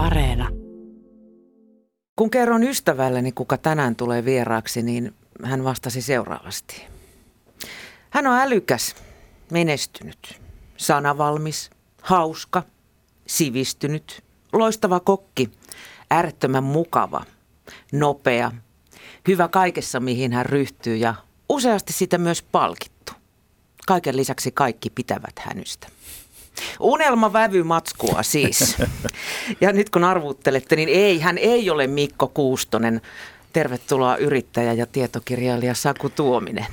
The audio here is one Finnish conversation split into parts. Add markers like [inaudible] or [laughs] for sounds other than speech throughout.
Areena. Kun kerron ystävälleni, kuka tänään tulee vieraaksi, niin hän vastasi seuraavasti. Hän on älykäs, menestynyt, sanavalmis, hauska, sivistynyt, loistava kokki, äärettömän mukava, nopea, hyvä kaikessa mihin hän ryhtyy ja useasti sitä myös palkittu. Kaiken lisäksi kaikki pitävät hänystä. Unelmavävy matskua siis. [laughs] Ja nyt kun arvuttelette, niin ei, hän ei ole Mikko Kuustonen. Tervetuloa yrittäjä ja tietokirjailija Saku Tuominen.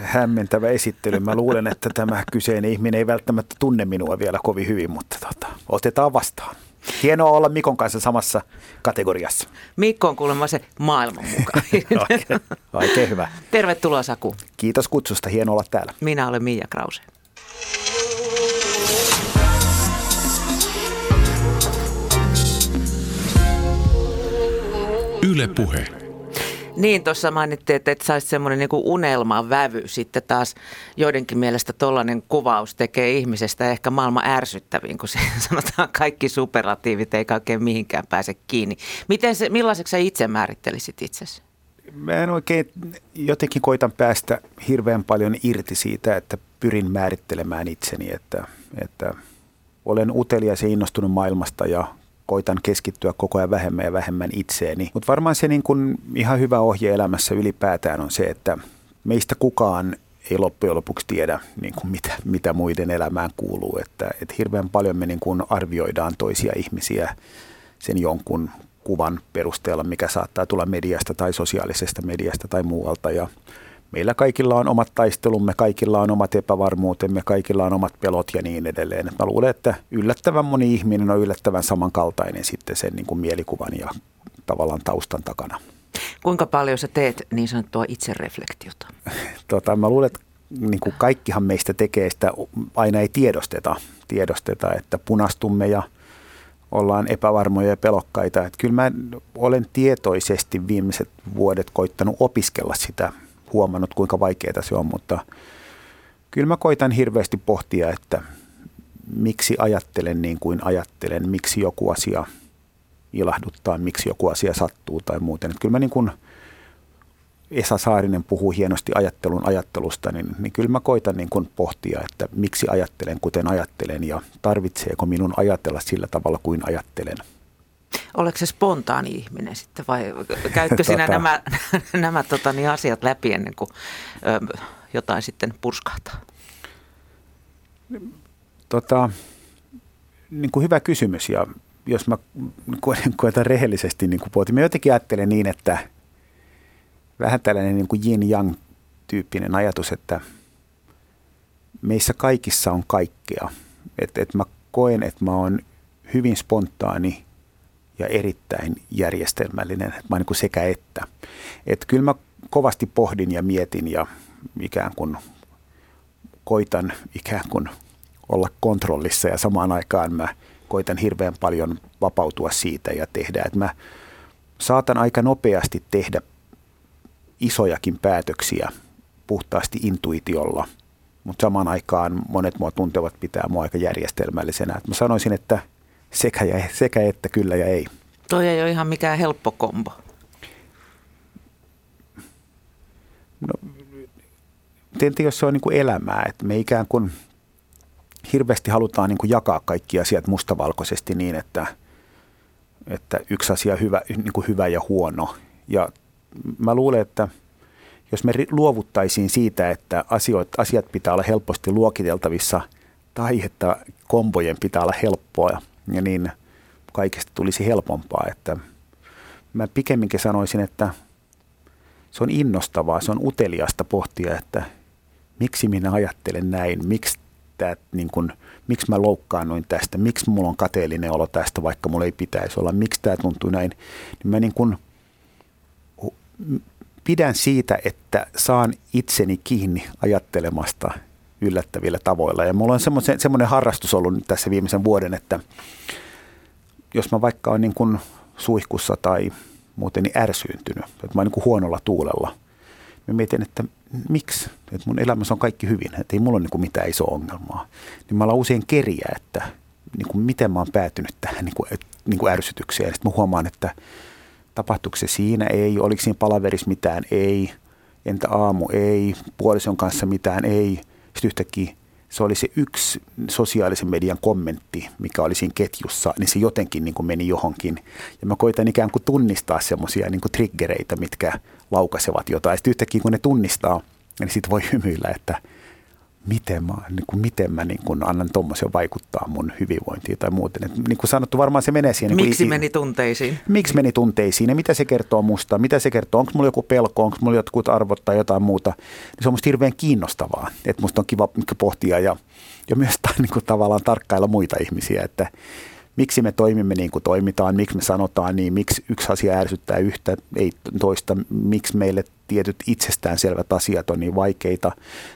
Hämmentävä esittely. Mä luulen, että tämä kyseinen ihminen ei välttämättä tunne minua vielä kovin hyvin, mutta tota, otetaan vastaan. Hienoa olla Mikon kanssa samassa kategoriassa. Mikko on kuulemma se maailman mukaan. [laughs] Oikein, oikein hyvä. Tervetuloa Saku. Kiitos kutsusta, hienoa olla täällä. Minä olen Mia Krause. Yle Puhe. Niin, tuossa mainittiin, että et saisi semmoinen niin unelman vävy. Sitten taas joidenkin mielestä tollainen kuvaus tekee ihmisestä ehkä maailman ärsyttäviin, kun se [laughs] sanotaan kaikki superlatiivit ei oikein mihinkään pääse kiinni. Miten se, millaiseksi sä itse määrittelisit itsesi? Mä en oikein jotenkin koitan päästä hirveän paljon irti siitä, että pyrin määrittelemään itseni, että, että olen utelias ja innostunut maailmasta ja koitan keskittyä koko ajan vähemmän ja vähemmän itseeni. Mutta varmaan se niin kun ihan hyvä ohje elämässä ylipäätään on se, että meistä kukaan ei loppujen lopuksi tiedä, niin kuin mitä, mitä muiden elämään kuuluu. Että, että hirveän paljon me niin kuin arvioidaan toisia ihmisiä sen jonkun kuvan perusteella, mikä saattaa tulla mediasta tai sosiaalisesta mediasta tai muualta. Ja meillä kaikilla on omat taistelumme, kaikilla on omat epävarmuutemme, kaikilla on omat pelot ja niin edelleen. Mä luulen, että yllättävän moni ihminen on yllättävän samankaltainen sitten sen niin kuin mielikuvan ja tavallaan taustan takana. Kuinka paljon sä teet niin sanottua itsereflektiota? [laughs] Tota, mä luulen, että niin kuin kaikkihan meistä tekee sitä, aina ei tiedosteta, tiedosteta, että punastumme ja ollaan epävarmoja ja pelokkaita. Että kyllä mä olen tietoisesti viimeiset vuodet koittanut opiskella sitä huomannut, kuinka vaikeaa se on, mutta kyllä mä koitan hirveästi pohtia, että miksi ajattelen niin kuin ajattelen, miksi joku asia ilahduttaa, miksi joku asia sattuu tai muuten. Että kyllä mä niin kuin Esa Saarinen puhuu hienosti ajattelun ajattelusta, niin, niin kyllä mä koitan niin kuin pohtia, että miksi ajattelen kuten ajattelen ja tarvitseeko minun ajatella sillä tavalla kuin ajattelen. Oletko se spontaani ihminen sitten vai käytkö sinä tota. nämä, [laughs] nämä tota, niin asiat läpi ennen kuin ö, jotain sitten purskahtaa? Tota, niin kuin hyvä kysymys ja jos mä koetan rehellisesti niin kuin pohtia, mä jotenkin ajattelen niin, että vähän tällainen niin kuin yin-yang tyyppinen ajatus, että meissä kaikissa on kaikkea. Että et mä koen, että mä oon hyvin spontaani ja erittäin järjestelmällinen. Mä niin sekä että. Et kyllä mä kovasti pohdin ja mietin ja ikään kuin koitan ikään kuin olla kontrollissa ja samaan aikaan mä koitan hirveän paljon vapautua siitä ja tehdä. Et mä saatan aika nopeasti tehdä isojakin päätöksiä puhtaasti intuitiolla, mutta samaan aikaan monet mua tuntevat pitää mua aika järjestelmällisenä. Et mä sanoisin, että sekä, ja, sekä että kyllä ja ei. Toi ei ole ihan mikään helppo kombo. No, tietysti jos se on niin kuin elämää, että me ikään kuin hirveästi halutaan niin kuin jakaa kaikki asiat mustavalkoisesti niin, että, että yksi asia hyvä, niin kuin hyvä ja huono. Ja mä luulen, että jos me luovuttaisiin siitä, että asioit, asiat pitää olla helposti luokiteltavissa tai että kombojen pitää olla helppoa, ja niin kaikesta tulisi helpompaa. Että mä pikemminkin sanoisin, että se on innostavaa, se on uteliasta pohtia, että miksi minä ajattelen näin, miksi, tää, niin kun, miksi mä loukkaannuin tästä, miksi mulla on kateellinen olo tästä, vaikka mulla ei pitäisi olla, miksi tämä tuntuu näin. Niin mä niin kun, pidän siitä, että saan itseni kiinni ajattelemasta yllättävillä tavoilla. Ja mulla on semmoinen, semmoinen harrastus ollut nyt tässä viimeisen vuoden, että jos mä vaikka olen niin kuin suihkussa tai muuten niin ärsyyntynyt, että mä oon niin kuin huonolla tuulella, mä mietin, että miksi, että mun elämässä on kaikki hyvin, että ei mulla ole niin kuin mitään isoa ongelmaa. Niin mä alan usein keriä, että niin kuin miten mä oon päätynyt tähän niin kuin, niin kuin ärsytykseen. Sitten mä huomaan, että tapahtuiko se siinä, ei, oliko siinä palaverissa mitään, ei, entä aamu, ei, puolison kanssa mitään, ei. Sitten yhtäkkiä se oli se yksi sosiaalisen median kommentti, mikä oli siinä ketjussa, niin se jotenkin niin kuin meni johonkin. Ja mä koitan ikään kuin tunnistaa semmoisia niin triggereitä, mitkä laukasevat jotain. Sitten yhtäkkiä kun ne tunnistaa, niin sitten voi [laughs] hymyillä, että – miten mä, niin kuin, miten mä niin kuin annan tuommoisen vaikuttaa mun hyvinvointiin tai muuten. Et, niin kuin sanottu, varmaan se menee siihen. Niin miksi meni tunteisiin? Miksi meni tunteisiin ja mitä se kertoo musta, mitä se kertoo, onko mulla joku pelko, onko mulla jotkut arvot tai jotain muuta. Niin se on musta hirveän kiinnostavaa, että musta on kiva pohtia ja, ja myös niin kuin, tavallaan tarkkailla muita ihmisiä, että miksi me toimimme niin kuin toimitaan, miksi me sanotaan niin, miksi yksi asia ärsyttää yhtä, ei toista, miksi meille tietyt itsestäänselvät asiat on niin vaikeita.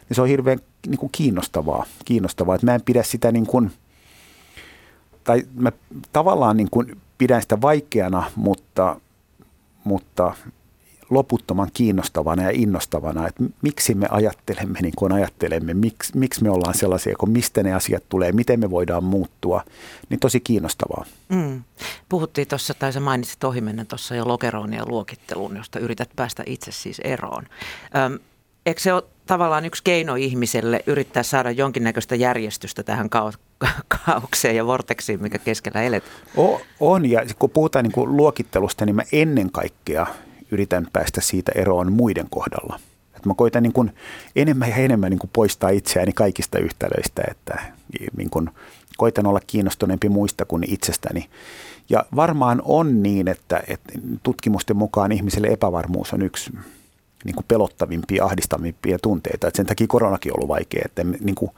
Niin se on hirveän niin kuin kiinnostavaa, kiinnostavaa, että mä en pidä sitä niin kuin, tai mä tavallaan niin kuin pidän sitä vaikeana, mutta, mutta loputtoman kiinnostavana ja innostavana, että miksi me ajattelemme niin kuin ajattelemme, miksi, miksi me ollaan sellaisia, kun mistä ne asiat tulee, miten me voidaan muuttua, niin tosi kiinnostavaa. Mm. Puhuttiin tuossa, tai sä mainitsit ohimennen tuossa jo lokeroon ja luokitteluun, josta yrität päästä itse siis eroon. Öm, eikö se ole tavallaan yksi keino ihmiselle yrittää saada jonkinnäköistä järjestystä tähän [laughs] kaaukseen ja vorteksiin, mikä keskellä eletään? O, on, ja kun puhutaan niin kuin luokittelusta, niin mä ennen kaikkea yritän päästä siitä eroon muiden kohdalla. Et mä koitan niin kuin enemmän ja enemmän niin kuin poistaa itseäni kaikista yhtälöistä, että niin kuin koitan olla kiinnostuneempi muista kuin itsestäni. Ja varmaan on niin, että, että tutkimusten mukaan ihmiselle epävarmuus on yksi niin kuin pelottavimpia, ahdistavimpia tunteita. Että sen takia koronakin on ollut vaikea, että niin kuin,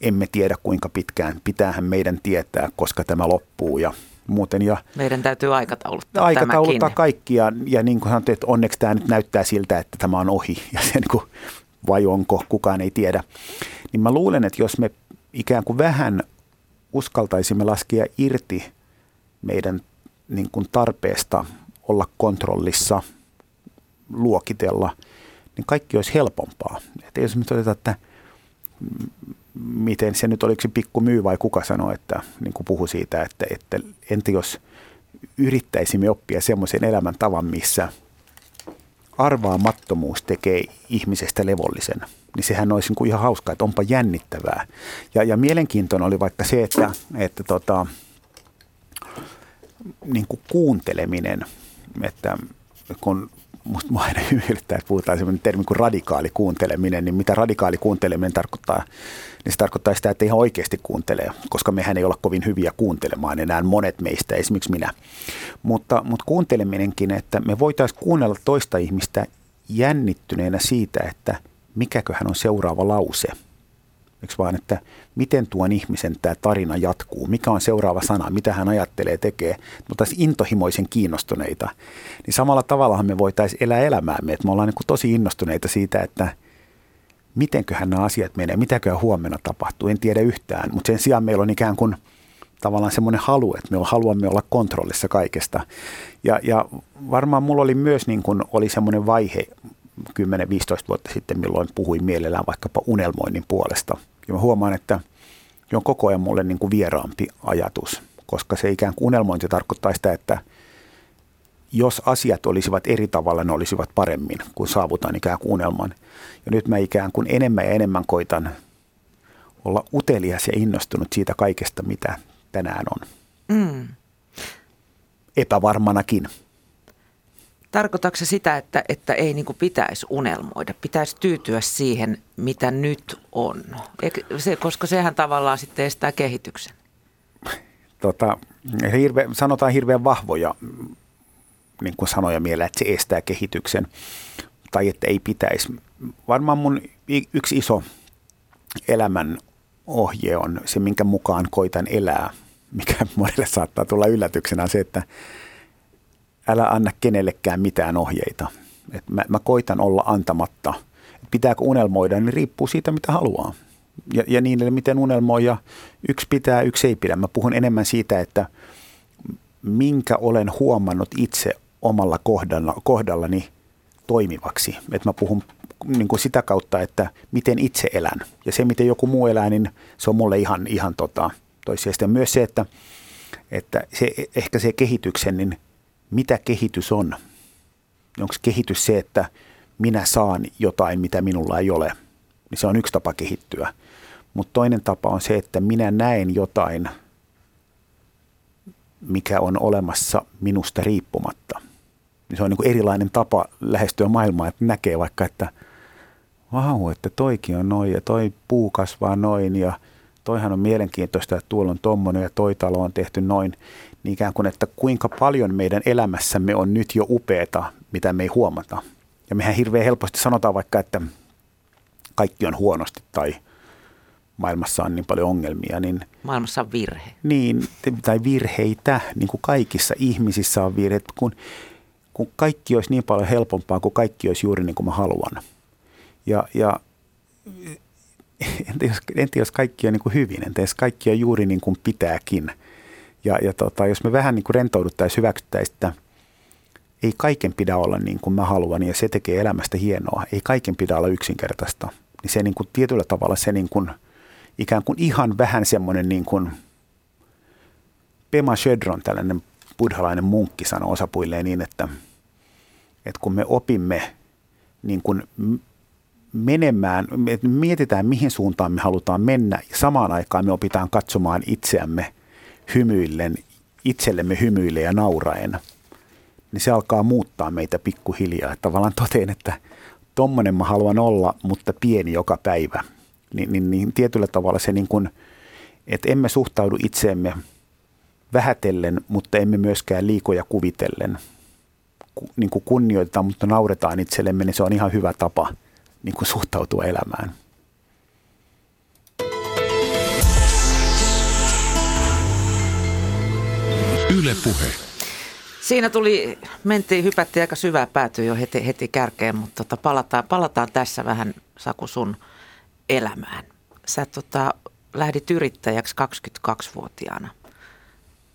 emme tiedä kuinka pitkään pitäähän meidän tietää, koska tämä loppuu ja muuten. Ja Meidän täytyy aikatauluttaa Aikatauluttaa tämäkin. kaikki ja, ja niin kuin sanottu, että onneksi tämä nyt näyttää siltä, että tämä on ohi ja se niin kuin, vai onko, kukaan ei tiedä. Niin mä luulen, että jos me ikään kuin vähän uskaltaisimme laskea irti meidän niin kuin tarpeesta olla kontrollissa, luokitella, niin kaikki olisi helpompaa. Että jos me todetaan, että miten se nyt oliko se pikku myy vai kuka sanoi, että niin kuin puhu siitä, että, että entä jos yrittäisimme oppia semmoisen elämäntavan, missä arvaamattomuus tekee ihmisestä levollisen, niin sehän olisi niin kuin ihan hauskaa, että onpa jännittävää. Ja, ja mielenkiintoinen oli vaikka se, että, että tota, niin kuin kuunteleminen, että kun musta mua aina [laughs] hymyilyttää, että puhutaan sellainen termi kuin radikaali kuunteleminen, niin mitä radikaali kuunteleminen tarkoittaa, niin se tarkoittaa sitä, että ihan oikeasti kuuntelee, koska mehän ei olla kovin hyviä kuuntelemaan enää monet meistä, esimerkiksi minä. Mutta, mutta kuunteleminenkin, että me voitaisiin kuunnella toista ihmistä jännittyneenä siitä, että mikäköhän on seuraava lause – Eikö vaan, että miten tuon ihmisen tämä tarina jatkuu, mikä on seuraava sana, mitä hän ajattelee, tekee. Mutta intohimoisen kiinnostuneita. Niin samalla tavallahan me voitaisiin elää elämäämme, että me ollaan niin tosi innostuneita siitä, että mitenköhän nämä asiat menee, mitäköhän huomenna tapahtuu, en tiedä yhtään. Mutta sen sijaan meillä on ikään kuin tavallaan semmoinen halu, että me haluamme olla kontrollissa kaikesta. Ja, ja varmaan mulla oli myös niin kuin, oli semmoinen vaihe 10-15 vuotta sitten, milloin puhuin mielellään vaikkapa unelmoinnin puolesta – ja mä huomaan, että se on koko ajan mulle niin kuin vieraampi ajatus, koska se ikään kuin unelmointi tarkoittaa sitä, että jos asiat olisivat eri tavalla, ne olisivat paremmin, kun saavutan ikään kuin unelman. Ja nyt mä ikään kuin enemmän ja enemmän koitan olla utelias ja innostunut siitä kaikesta, mitä tänään on. Mm. Epävarmanakin. Tarkoitatko se sitä, että, että ei niin pitäisi unelmoida, pitäisi tyytyä siihen, mitä nyt on? Se, koska sehän tavallaan sitten estää kehityksen. Tota, hirve, sanotaan hirveän vahvoja niin kuin sanoja mieleen, että se estää kehityksen tai että ei pitäisi. Varmaan mun yksi iso elämän ohje on se, minkä mukaan koitan elää, mikä [laughs] monelle saattaa tulla yllätyksenä se, että älä anna kenellekään mitään ohjeita. Et mä, mä koitan olla antamatta. Et pitääkö unelmoida, niin riippuu siitä, mitä haluaa. Ja, ja niin, miten unelmoi. Ja yksi pitää, yksi ei pidä. Mä puhun enemmän siitä, että minkä olen huomannut itse omalla kohdalla, kohdallani toimivaksi. Et mä puhun niin kuin sitä kautta, että miten itse elän. Ja se, miten joku muu elää, niin se on mulle ihan, ihan tota, toisiaan. Myös se, että, että se, ehkä se kehityksen, niin mitä kehitys on? Onko kehitys se, että minä saan jotain, mitä minulla ei ole? Niin se on yksi tapa kehittyä. Mutta toinen tapa on se, että minä näen jotain, mikä on olemassa minusta riippumatta. Niin se on niin erilainen tapa lähestyä maailmaa, että näkee vaikka, että vau, että toikin on noin ja toi puu kasvaa noin ja toihan on mielenkiintoista, että tuolla on tommonen ja toi talo on tehty noin. Niin ikään kuin, että kuinka paljon meidän elämässämme on nyt jo upeeta, mitä me ei huomata. Ja mehän hirveän helposti sanotaan vaikka, että kaikki on huonosti tai maailmassa on niin paljon ongelmia. Niin, maailmassa on virhe. Niin, tai virheitä, niin kuin kaikissa ihmisissä on virheitä. Kun, kun kaikki olisi niin paljon helpompaa, kun kaikki olisi juuri niin kuin mä haluan. Ja, ja entä jos, entä jos kaikki on niin kuin hyvin, entä jos kaikki on juuri niin kuin pitääkin. Ja, ja tota, jos me vähän niin kuin rentouduttaisiin, hyväksyttäisiin, että ei kaiken pidä olla niin kuin mä haluan ja se tekee elämästä hienoa. Ei kaiken pidä olla yksinkertaista. Niin se niin kuin tietyllä tavalla se niin kuin, ikään kuin ihan vähän semmoinen niin kuin Pema Shedron, tällainen buddhalainen munkki sanoi osapuilleen niin, että, että kun me opimme niin kuin menemään, että mietitään mihin suuntaan me halutaan mennä ja samaan aikaan me opitaan katsomaan itseämme hymyillen, itsellemme hymyille ja nauraen, niin se alkaa muuttaa meitä pikkuhiljaa. Tavallaan toteen, että tommonen mä haluan olla, mutta pieni joka päivä. Niin, niin, niin tietyllä tavalla se niin kuin, että emme suhtaudu itseemme vähätellen, mutta emme myöskään liikoja kuvitellen. Niin kuin kunnioitetaan, mutta nauretaan itsellemme, niin se on ihan hyvä tapa – niin kuin suhtautua elämään. Yle puhe. Siinä tuli, mentiin, hypättiin aika syvää päätyä jo heti, heti kärkeen, mutta tota, palataan, palataan tässä vähän Saku sun elämään. Sä tota, lähdit yrittäjäksi 22-vuotiaana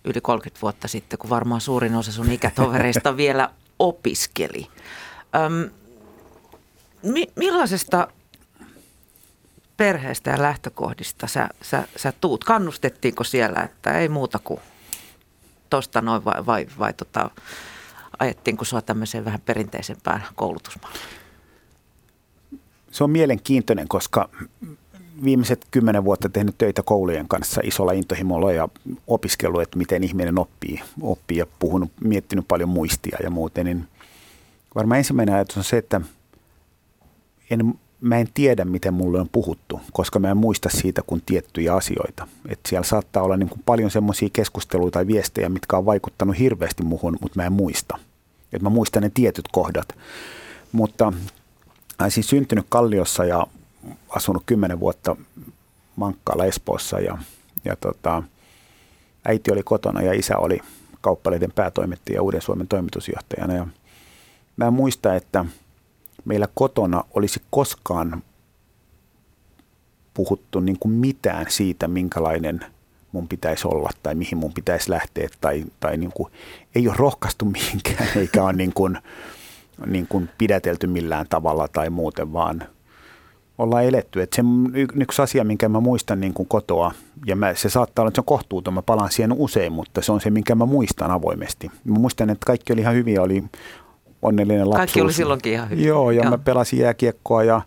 yli 30 vuotta sitten, kun varmaan suurin osa sun ikätovereista [laughs] vielä opiskeli. Öm, mi, millaisesta perheestä ja lähtökohdista sä, sä, sä tuut? Kannustettiinko siellä, että ei muuta kuin tosta noin vai, vai, vai tota, ajettiinko sua tämmöiseen vähän perinteisempään koulutusmalliin? Se on mielenkiintoinen, koska viimeiset kymmenen vuotta tehnyt töitä koulujen kanssa isolla intohimolla ja opiskellut, että miten ihminen oppii, oppii ja puhunut, miettinyt paljon muistia ja muuten, niin varmaan ensimmäinen ajatus on se, että – en, mä en tiedä, miten mulle on puhuttu, koska mä en muista siitä kuin tiettyjä asioita. Et siellä saattaa olla niin kuin paljon semmoisia keskusteluita tai viestejä, mitkä on vaikuttanut hirveästi muhun, mutta mä en muista. Et mä muistan ne tietyt kohdat. Mutta olisin syntynyt Kalliossa ja asunut kymmenen vuotta Mankkaalla Espoossa ja, ja tota, äiti oli kotona ja isä oli kauppaleiden päätoimittaja Uuden Suomen toimitusjohtajana. Ja mä en muista, että – meillä kotona olisi koskaan puhuttu niin kuin mitään siitä, minkälainen mun pitäisi olla tai mihin mun pitäisi lähteä tai, tai niin kuin, ei ole rohkaistu mihinkään [laughs] eikä ole niin kuin, niin kuin pidätelty millään tavalla tai muuten, vaan ollaan eletty. Että se yksi asia, minkä mä muistan niin kuin kotoa, ja mä, se saattaa olla, että se on kohtuuton, mä palaan siihen usein, mutta se on se, minkä mä muistan avoimesti. Mä muistan, että kaikki oli ihan hyviä, oli onnellinen lapsuus. Kaikki oli silloinkin ihan hyvin. Joo, ja Joo. mä pelasin jääkiekkoa ja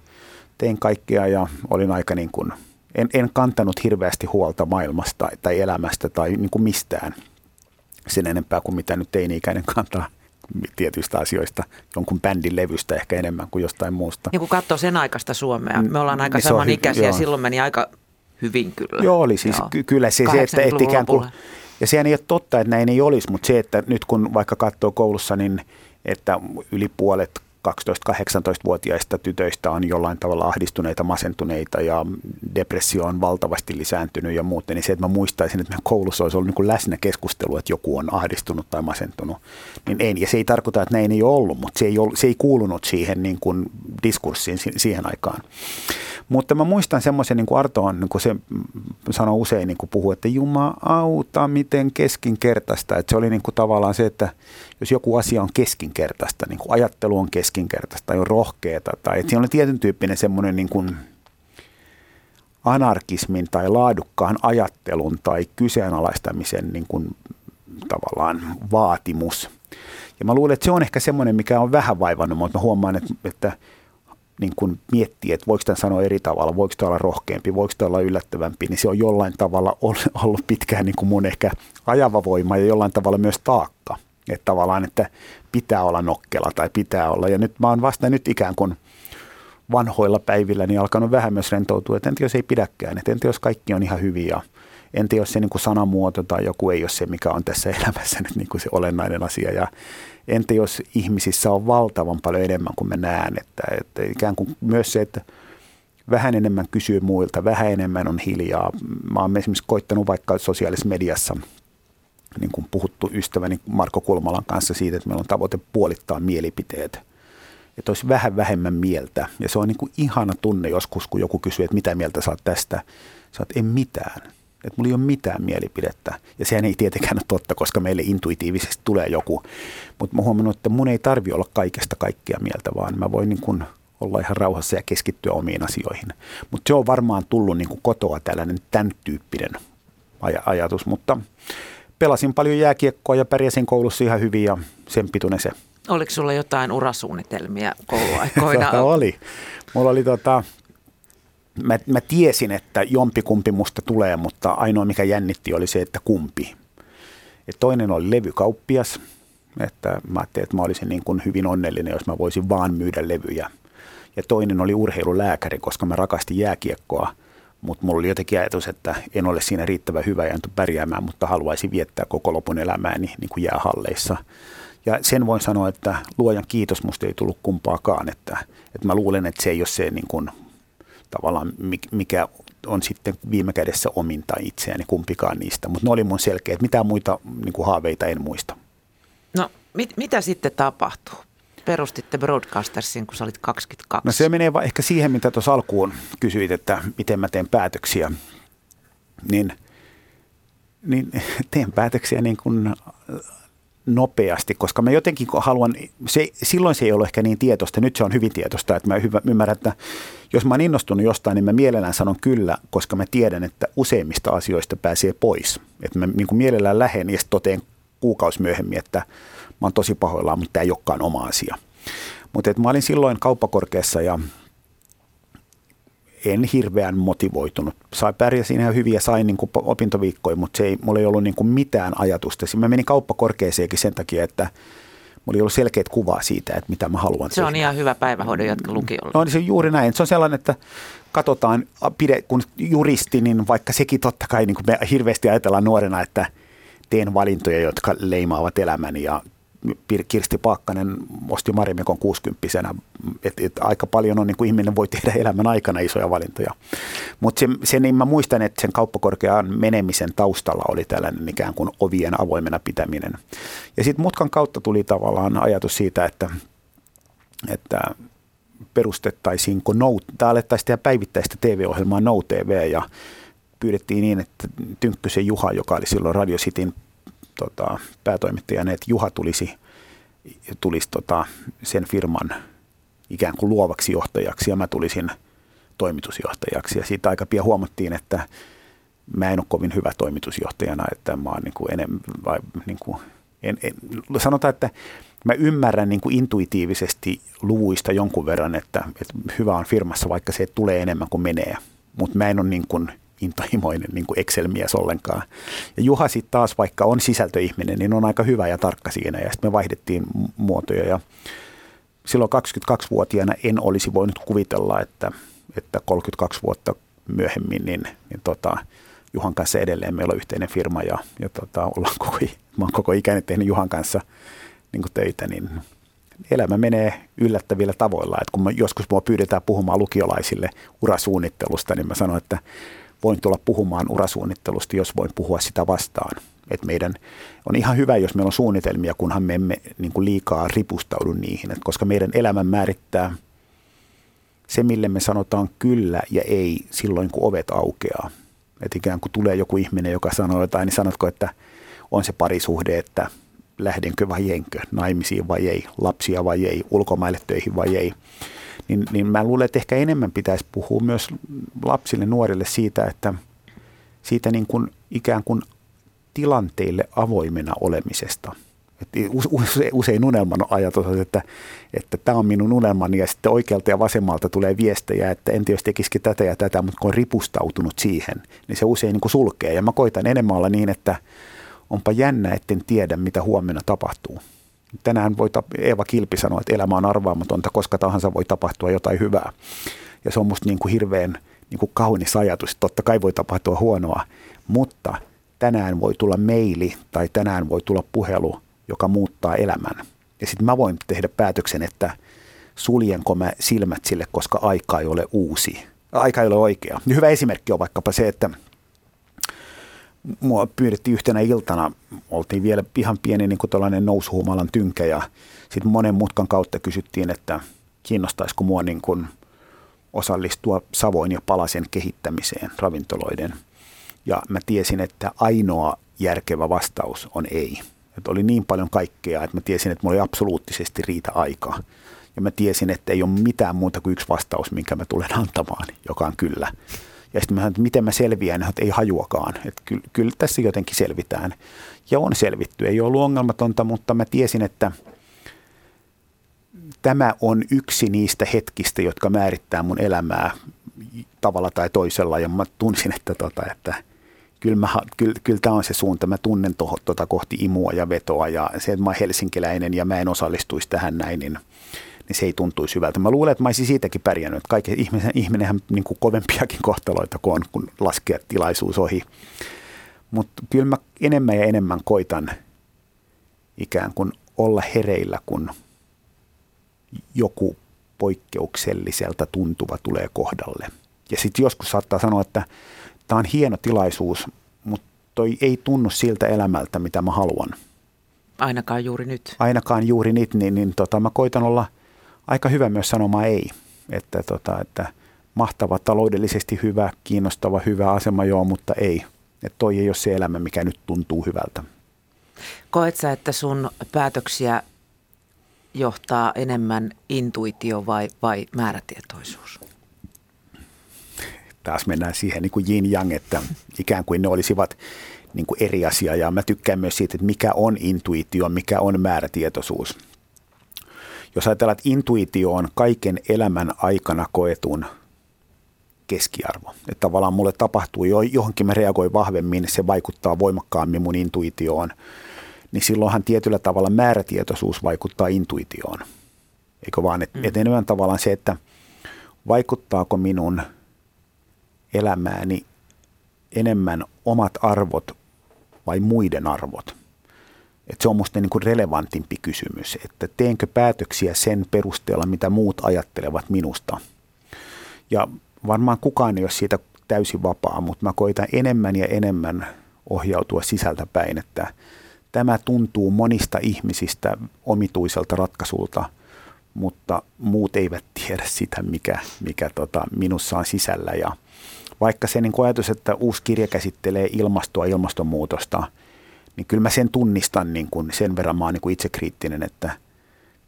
tein kaikkea ja olin aika niin kuin, en, en kantanut hirveästi huolta maailmasta tai elämästä tai niin kuin mistään sen enempää kuin mitä nyt teini-ikäinen kantaa tietyistä asioista, jonkun bändin levystä ehkä enemmän kuin jostain muusta. Ja kun katsoo sen aikaista Suomea, me ollaan aika niin samanikäisiä, hy- silloin meni aika hyvin kyllä. Joo, oli siis joo. kyllä se, se että, että ikään kuin, ja sehän ei ole totta, että näin ei olisi, mutta se, että nyt kun vaikka katsoo koulussa, niin – että yli puolet 12-18-vuotiaista tytöistä on jollain tavalla ahdistuneita, masentuneita ja depressio on valtavasti lisääntynyt ja muuten, niin se, että mä muistaisin, että meidän koulussa olisi ollut niin kuin läsnä keskustelu, että joku on ahdistunut tai masentunut, niin ei. Ja se ei tarkoita, että näin ei ole ollut, mutta se ei, ollut, se ei kuulunut siihen niin kuin diskurssiin siihen aikaan. Mutta mä muistan semmoisen, niin kuin Arto on, niin kuin se sanoo usein, niin kuin puhuu, että Jumala auta, miten keskinkertaista. Että se oli niin kuin tavallaan se, että jos joku asia on keskinkertaista, niin kuin ajattelu on keskinkertaista tai on rohkeata, tai että siinä on tietyn tyyppinen semmoinen niin kuin anarkismin tai laadukkaan ajattelun tai kyseenalaistamisen niin kuin, tavallaan vaatimus. Ja mä luulen, että se on ehkä semmoinen, mikä on vähän vaivannut, mutta mä huomaan, että, että niin kuin miettii, että voiko tämän sanoa eri tavalla, voiko tämä olla rohkeampi, voiko tämä olla yllättävämpi, niin se on jollain tavalla ollut pitkään niin kuin mun ehkä ajava voima ja jollain tavalla myös taakka. Että tavallaan, että pitää olla nokkela tai pitää olla. Ja nyt mä oon vasta nyt ikään kuin vanhoilla päivillä niin alkanut vähän myös rentoutua, että entä jos ei pidäkään, että entä jos kaikki on ihan hyviä entä jos se niin kuin sanamuoto tai joku ei ole se, mikä on tässä [laughs] elämässä nyt niin kuin se olennainen asia. Ja entä jos ihmisissä on valtavan paljon enemmän kuin me näen, että, että ikään kuin myös se, että vähän enemmän kysyy muilta, vähän enemmän on hiljaa. Mä oon esimerkiksi koittanut vaikka sosiaalisessa mediassa niin kuin puhuttu ystäväni Marko Kulmalan kanssa siitä, että meillä on tavoite puolittaa mielipiteet. Että olisi vähän vähemmän mieltä. Ja se on niin kuin ihana tunne joskus, kun joku kysyy, että mitä mieltä saat tästä. Oot, en mitään. Että mulla ei ole mitään mielipidettä. Ja sehän ei tietenkään ole totta, koska meille intuitiivisesti tulee joku. Mutta mä huomannut, että mun ei tarvi olla kaikesta kaikkia mieltä, vaan mä voin niin kuin olla ihan rauhassa ja keskittyä omiin asioihin. Mutta se on varmaan tullut niin kuin kotoa tällainen tämän tyyppinen aj- ajatus. Mutta pelasin paljon jääkiekkoa ja pärjäsin koulussa ihan hyvin ja sen pituinen se. Oliko sulla jotain urasuunnitelmia kouluaikoina? [laughs] oli. Mulla oli tota, mä, mä tiesin, että jompikumpi musta tulee, mutta ainoa mikä jännitti oli se, että kumpi. Et toinen oli levykauppias, että mä ajattelin, että mä olisin niin kuin hyvin onnellinen, jos mä voisin vaan myydä levyjä. Ja toinen oli urheilulääkäri, koska mä rakastin jääkiekkoa, mutta mulla oli jotenkin ajatus, että en ole siinä riittävän hyvä ja pärjäämään, mutta haluaisin viettää koko lopun elämääni niin kuin jäähalleissa. Ja sen voin sanoa, että luojan kiitos musta ei tullut kumpaakaan, että, että mä luulen, että se ei ole se niin kuin tavallaan mikä on sitten viime kädessä ominta itseäni, kumpikaan niistä. Mutta ne oli mun selkeät. Mitään muita niin kuin haaveita en muista. No, mit, mitä sitten tapahtuu? Perustitte Broadcastersin, kun sä olit 22. No se menee ehkä siihen, mitä tuossa alkuun kysyit, että miten mä teen päätöksiä. Niin, niin [laughs] teen päätöksiä niin kuin nopeasti, koska mä jotenkin haluan, se, silloin se ei ollut ehkä niin tietoista, nyt se on hyvin tietoista, että mä hyvä, ymmärrän, että jos mä oon innostunut jostain, niin mä mielellään sanon kyllä, koska mä tiedän, että useimmista asioista pääsee pois. Että mä niin kuin mielellään lähden ja toteen kuukausi myöhemmin, että mä oon tosi pahoillaan, mutta tämä ei olekaan oma asia. Mutta mä olin silloin kauppakorkeassa ja hirveän motivoitunut. Sai pärjäsin ihan hyvin ja sain niin kuin opintoviikkoja, mutta se ei, mulla ei ollut niin kuin mitään ajatusta. Mä menin kauppakorkeeseenkin sen takia, että mulla ei ollut selkeät kuvaa siitä, että mitä mä haluan Se tehdä. on ihan hyvä päivähoidon jatka lukiolla. No niin se juuri näin. Se on sellainen, että katsotaan, kun juristi, niin vaikka sekin totta kai niin kuin me hirveästi ajatellaan nuorena, että teen valintoja, jotka leimaavat elämäni ja Kirsti Paakkanen osti Marimekon 60 et, et aika paljon on niin kuin ihminen voi tehdä elämän aikana isoja valintoja. Mutta se, se, niin mä muistan, että sen kauppakorkean menemisen taustalla oli tällainen ikään kuin ovien avoimena pitäminen. Ja sitten mutkan kautta tuli tavallaan ajatus siitä, että, että perustettaisiinko no, tai alettaisiin tehdä päivittäistä TV-ohjelmaa No TV ja pyydettiin niin, että Tynkkysen Juha, joka oli silloin Radio Cityn tota, päätoimittajana, että Juha tulisi, tulisi tota, sen firman ikään kuin luovaksi johtajaksi ja mä tulisin toimitusjohtajaksi. Ja siitä aika pian huomattiin, että mä en ole kovin hyvä toimitusjohtajana, että mä oon niin kuin enemmän, vai niin kuin, en, en, sanotaan, että mä ymmärrän niin kuin intuitiivisesti luvuista jonkun verran, että, että hyvä on firmassa, vaikka se tulee enemmän kuin menee. Mutta mä en ole niin kuin intohimoinen niin kuin Excel-mies ollenkaan. Ja Juha sitten taas, vaikka on sisältöihminen, niin on aika hyvä ja tarkka siinä. Ja sitten me vaihdettiin muotoja ja silloin 22-vuotiaana en olisi voinut kuvitella, että, että 32 vuotta myöhemmin, niin, niin tota, Juhan kanssa edelleen meillä on yhteinen firma ja, ja tota, ollaan koko, mä olen koko ikäni tehnyt Juhan kanssa niin töitä, niin elämä menee yllättävillä tavoilla. Et kun mä, joskus mua pyydetään puhumaan lukiolaisille urasuunnittelusta, niin mä sanon, että voin tulla puhumaan urasuunnittelusta, jos voin puhua sitä vastaan. Et meidän on ihan hyvä, jos meillä on suunnitelmia, kunhan me emme niin kuin liikaa ripustaudu niihin, Et koska meidän elämän määrittää se, mille me sanotaan kyllä ja ei silloin, kun ovet aukeaa. Että ikään kuin tulee joku ihminen, joka sanoo jotain, niin sanotko, että on se parisuhde, että lähdenkö vai enkö, naimisiin vai ei, lapsia vai ei, ulkomaille töihin vai ei. Niin, niin mä luulen, että ehkä enemmän pitäisi puhua myös lapsille, nuorille siitä, että siitä niin kuin ikään kuin tilanteille avoimena olemisesta. Että usein unelman ajatus on, että, että tämä on minun unelmani ja sitten oikealta ja vasemmalta tulee viestejä, että en jos tekisikin tätä ja tätä, mutta kun on ripustautunut siihen, niin se usein niin kuin sulkee. Ja mä koitan enemmän olla niin, että onpa jännä, etten tiedä, mitä huomenna tapahtuu. Tänään voi, Eeva Kilpi sanoa, että elämä on arvaamatonta, koska tahansa voi tapahtua jotain hyvää. Ja se on musta niin kuin hirveän niin kuin kaunis ajatus. Totta kai voi tapahtua huonoa, mutta tänään voi tulla meili tai tänään voi tulla puhelu, joka muuttaa elämän. Ja sitten mä voin tehdä päätöksen, että suljenko mä silmät sille, koska aika ei ole uusi. Aika ei ole oikea. Hyvä esimerkki on vaikkapa se, että mua pyydettiin yhtenä iltana, oltiin vielä ihan pieni niin kuin tällainen nousuhumalan tynkä ja sitten monen mutkan kautta kysyttiin, että kiinnostaisiko mua niin kuin osallistua Savoin ja Palasen kehittämiseen ravintoloiden. Ja mä tiesin, että ainoa järkevä vastaus on ei. Että oli niin paljon kaikkea, että mä tiesin, että mulla ei absoluuttisesti riitä aikaa. Ja mä tiesin, että ei ole mitään muuta kuin yksi vastaus, minkä mä tulen antamaan, joka on kyllä. Ja sitten mä sanoin, että miten mä selviän, että ei hajuakaan. Että kyllä, kyllä tässä jotenkin selvitään. Ja on selvitty. Ei ollut ongelmatonta, mutta mä tiesin, että tämä on yksi niistä hetkistä, jotka määrittää mun elämää tavalla tai toisella. Ja mä tunsin, että, tota, että kyllä, mä, kyllä, kyllä tämä on se suunta. Mä tunnen toho, tota kohti imua ja vetoa ja se, että mä oon helsinkiläinen ja mä en osallistuisi tähän näin, niin – niin se ei tuntuisi hyvältä. Mä luulen, että mä olisin siitäkin pärjännyt. Kaikki ihminen, ihminenhän niin kuin kovempiakin kohtaloita kuin on, kun laskea tilaisuus ohi. Mutta kyllä mä enemmän ja enemmän koitan ikään kuin olla hereillä, kun joku poikkeukselliselta tuntuva tulee kohdalle. Ja sitten joskus saattaa sanoa, että tämä on hieno tilaisuus, mutta toi ei tunnu siltä elämältä, mitä mä haluan. Ainakaan juuri nyt. Ainakaan juuri nyt, niin, niin tota, mä koitan olla – aika hyvä myös sanomaan ei. Että, tota, että mahtava, taloudellisesti hyvä, kiinnostava, hyvä asema joo, mutta ei. Että toi ei ole se elämä, mikä nyt tuntuu hyvältä. Koet sä, että sun päätöksiä johtaa enemmän intuitio vai, vai määrätietoisuus? Taas mennään siihen niin kuin yin yang, että ikään kuin ne olisivat niin kuin eri asia. Ja mä tykkään myös siitä, että mikä on intuitio, mikä on määrätietoisuus. Jos ajatellaan, että intuitio on kaiken elämän aikana koetun keskiarvo. Että tavallaan mulle tapahtuu jo, johonkin mä reagoin vahvemmin, se vaikuttaa voimakkaammin mun intuitioon. Niin silloinhan tietyllä tavalla määrätietoisuus vaikuttaa intuitioon. Eikö vaan, että mm. et enemmän tavallaan se, että vaikuttaako minun elämääni enemmän omat arvot vai muiden arvot – että se on minusta niin kuin relevantimpi kysymys, että teenkö päätöksiä sen perusteella, mitä muut ajattelevat minusta. Ja varmaan kukaan ei ole siitä täysin vapaa, mutta mä koitan enemmän ja enemmän ohjautua sisältä päin, että tämä tuntuu monista ihmisistä omituiselta ratkaisulta, mutta muut eivät tiedä sitä, mikä, mikä tota, minussa on sisällä. Ja vaikka se niin ajatus, että uusi kirja käsittelee ilmastoa, ilmastonmuutosta – niin kyllä mä sen tunnistan niin kuin sen verran mä oon niin kuin itsekriittinen, että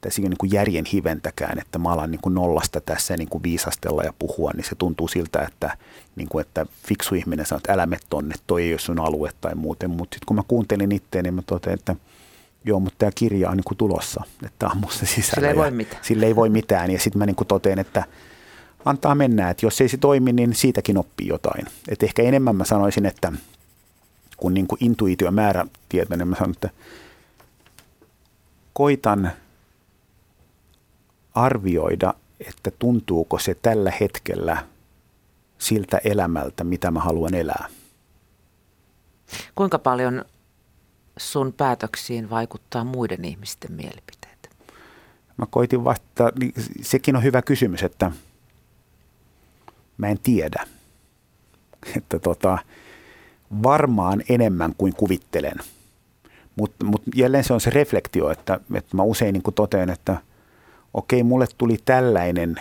tässä ei ole niin kuin järjen hiventäkään, että mä alan niin kuin nollasta tässä niin kuin viisastella ja puhua, niin se tuntuu siltä, että, niin kuin, että fiksu ihminen sanoo, että älä me tonne, toi ei ole sun alue tai muuten. Mutta sitten kun mä kuuntelin itseäni, niin mä totean, että joo, mutta tämä kirja on niin kuin tulossa, että tämä on musta sisällä. Sille ei voi mitään. Sille ei voi mitään. Ja sitten mä niin kuin totean, että antaa mennä, että jos ei se toimi, niin siitäkin oppii jotain. Et ehkä enemmän mä sanoisin, että – kun niin kuin intuitio määrätietoinen, niin mä sanon, että koitan arvioida, että tuntuuko se tällä hetkellä siltä elämältä, mitä mä haluan elää. Kuinka paljon sun päätöksiin vaikuttaa muiden ihmisten mielipiteet? Mä koitin vastata, niin sekin on hyvä kysymys, että mä en tiedä. [laughs] Että tota, varmaan enemmän kuin kuvittelen. Mutta mut jälleen se on se reflektio, että, että mä usein niin totean, että okei, mulle tuli tällainen,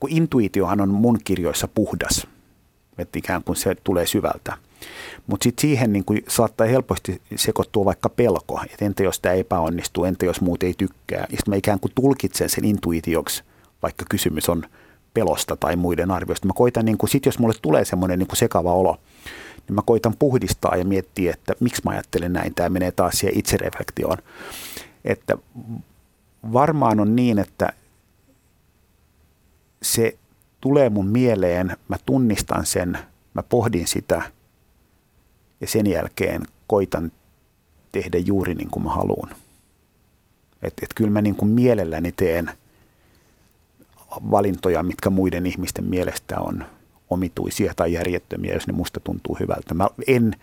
kun intuitiohan on mun kirjoissa puhdas, että ikään kuin se tulee syvältä. Mutta sitten siihen niin kuin saattaa helposti sekoittua vaikka pelko, että entä jos tämä epäonnistuu, entä jos muut ei tykkää. Ja sitten mä ikään kuin tulkitsen sen intuitioksi, vaikka kysymys on pelosta tai muiden arvioista. Mä koitan, niin kuin, sit jos mulle tulee semmoinen niin sekava olo, niin mä koitan puhdistaa ja miettiä, että miksi mä ajattelen näin. Tämä menee taas siihen itsereflektioon. Että varmaan on niin, että se tulee mun mieleen, mä tunnistan sen, mä pohdin sitä ja sen jälkeen koitan tehdä juuri niin kuin mä haluan. Että et kyllä mä niin kuin mielelläni teen valintoja, mitkä muiden ihmisten mielestä on omituisia tai järjettömiä, jos ne musta tuntuu hyvältä. Mä en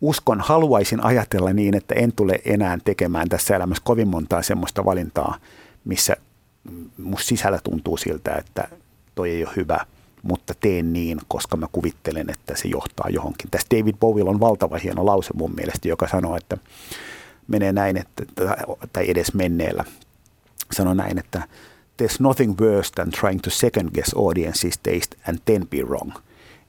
uskon, haluaisin ajatella niin, että en tule enää tekemään tässä elämässä kovin montaa semmoista valintaa, missä musta sisällä tuntuu siltä, että toi ei ole hyvä, mutta teen niin, koska mä kuvittelen, että se johtaa johonkin. Tässä David Bowie on valtava hieno lause mun mielestä, joka sanoo, että menee näin, että, tai edes menneellä sanoo näin, että there's nothing worse than trying to second guess audience's taste and then be wrong.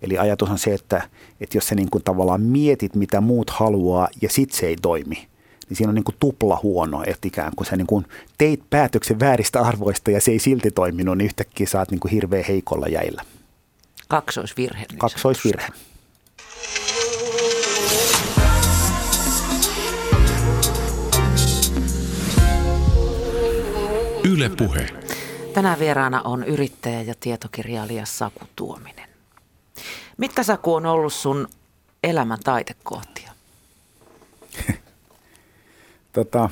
Eli ajatus on se, että, että jos sä niin kuin tavallaan mietit, mitä muut haluaa ja sit se ei toimi, niin siinä on niin kuin tupla huono, että ikään kuin sä niin kuin teit päätöksen vääristä arvoista ja se ei silti toiminut, niin yhtäkkiä sä oot niin kuin hirveän heikolla jäillä. Kaksoisvirhe. Niin Kaksoisvirhe. Yle Puhe. Tänään vieraana on yrittäjä ja tietokirjailija Saku Tuominen. Mitkä Saku on ollut sun elämän taitekohtia? [laughs] tota,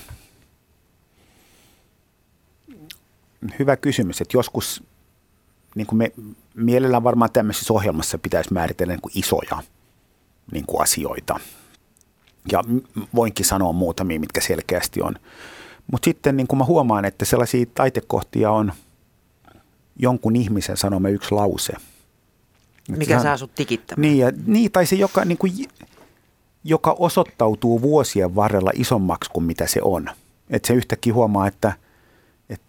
hyvä kysymys, että joskus niin kuin me mielellään varmaan tämmöisessä ohjelmassa pitäisi määritellä niin kuin isoja niin kuin asioita. Ja voinkin sanoa muutamia, mitkä selkeästi on. Mutta sitten niin kuin mä huomaan, että sellaisia taitekohtia on jonkun ihmisen sanoma yksi lause. Mikä saa sut tikittämään. Niin, ja, niin, tai se, joka, niin kuin, joka osoittautuu vuosien varrella isommaksi kuin mitä se on. Että se yhtäkkiä huomaa, että, että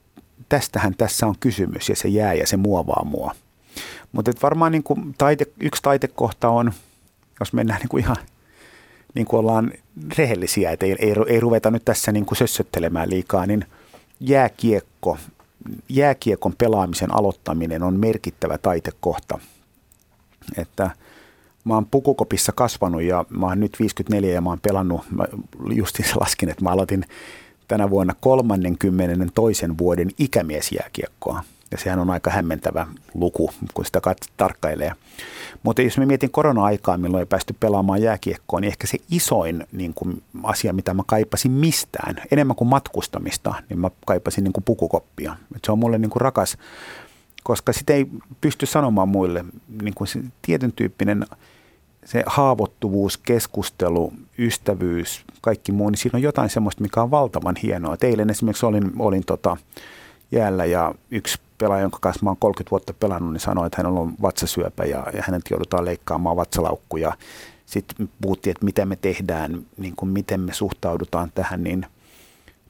tästähän tässä on kysymys ja se jää ja se muovaa mua. Mutta varmaan niin kuin taite, yksi taitekohta on, jos mennään niin kuin ihan niin kuin ollaan rehellisiä, että ei, ei, ei ruveta nyt tässä niin kuin sössöttelemään liikaa, niin jääkiekko, jääkiekon pelaamisen aloittaminen on merkittävä taitekohta. Että mä oon pukukopissa kasvanut ja mä oon nyt 54 ja mä oon pelannut, mä justiin [laughs] laskin, että mä aloitin tänä vuonna 30 toisen vuoden ikämiesjääkiekkoa. Ja sehän on aika hämmentävä luku, kun sitä tarkkailee. Mutta jos mä mietin korona-aikaa, milloin ei päästy pelaamaan jääkiekkoa, niin ehkä se isoin niin kuin, asia, mitä mä kaipasin mistään, enemmän kuin matkustamista, niin mä kaipasin niin kuin pukukoppia. Et se on mulle niin kuin rakas, koska sitä ei pysty sanomaan muille. Niin kuin se tietyn tyyppinen se haavoittuvuus, keskustelu, ystävyys, kaikki muu, niin siinä on jotain semmoista, mikä on valtavan hienoa. Eilen esimerkiksi olin, olin tota, jäällä ja yksi pelaaja, jonka kanssa mä oon 30 vuotta pelannut, niin sanoi, että hänellä on vatsasyöpä ja, ja hänet joudutaan leikkaamaan vatsalaukkuja. Sitten puhuttiin, että mitä me tehdään, niin kuin miten me suhtaudutaan tähän, niin,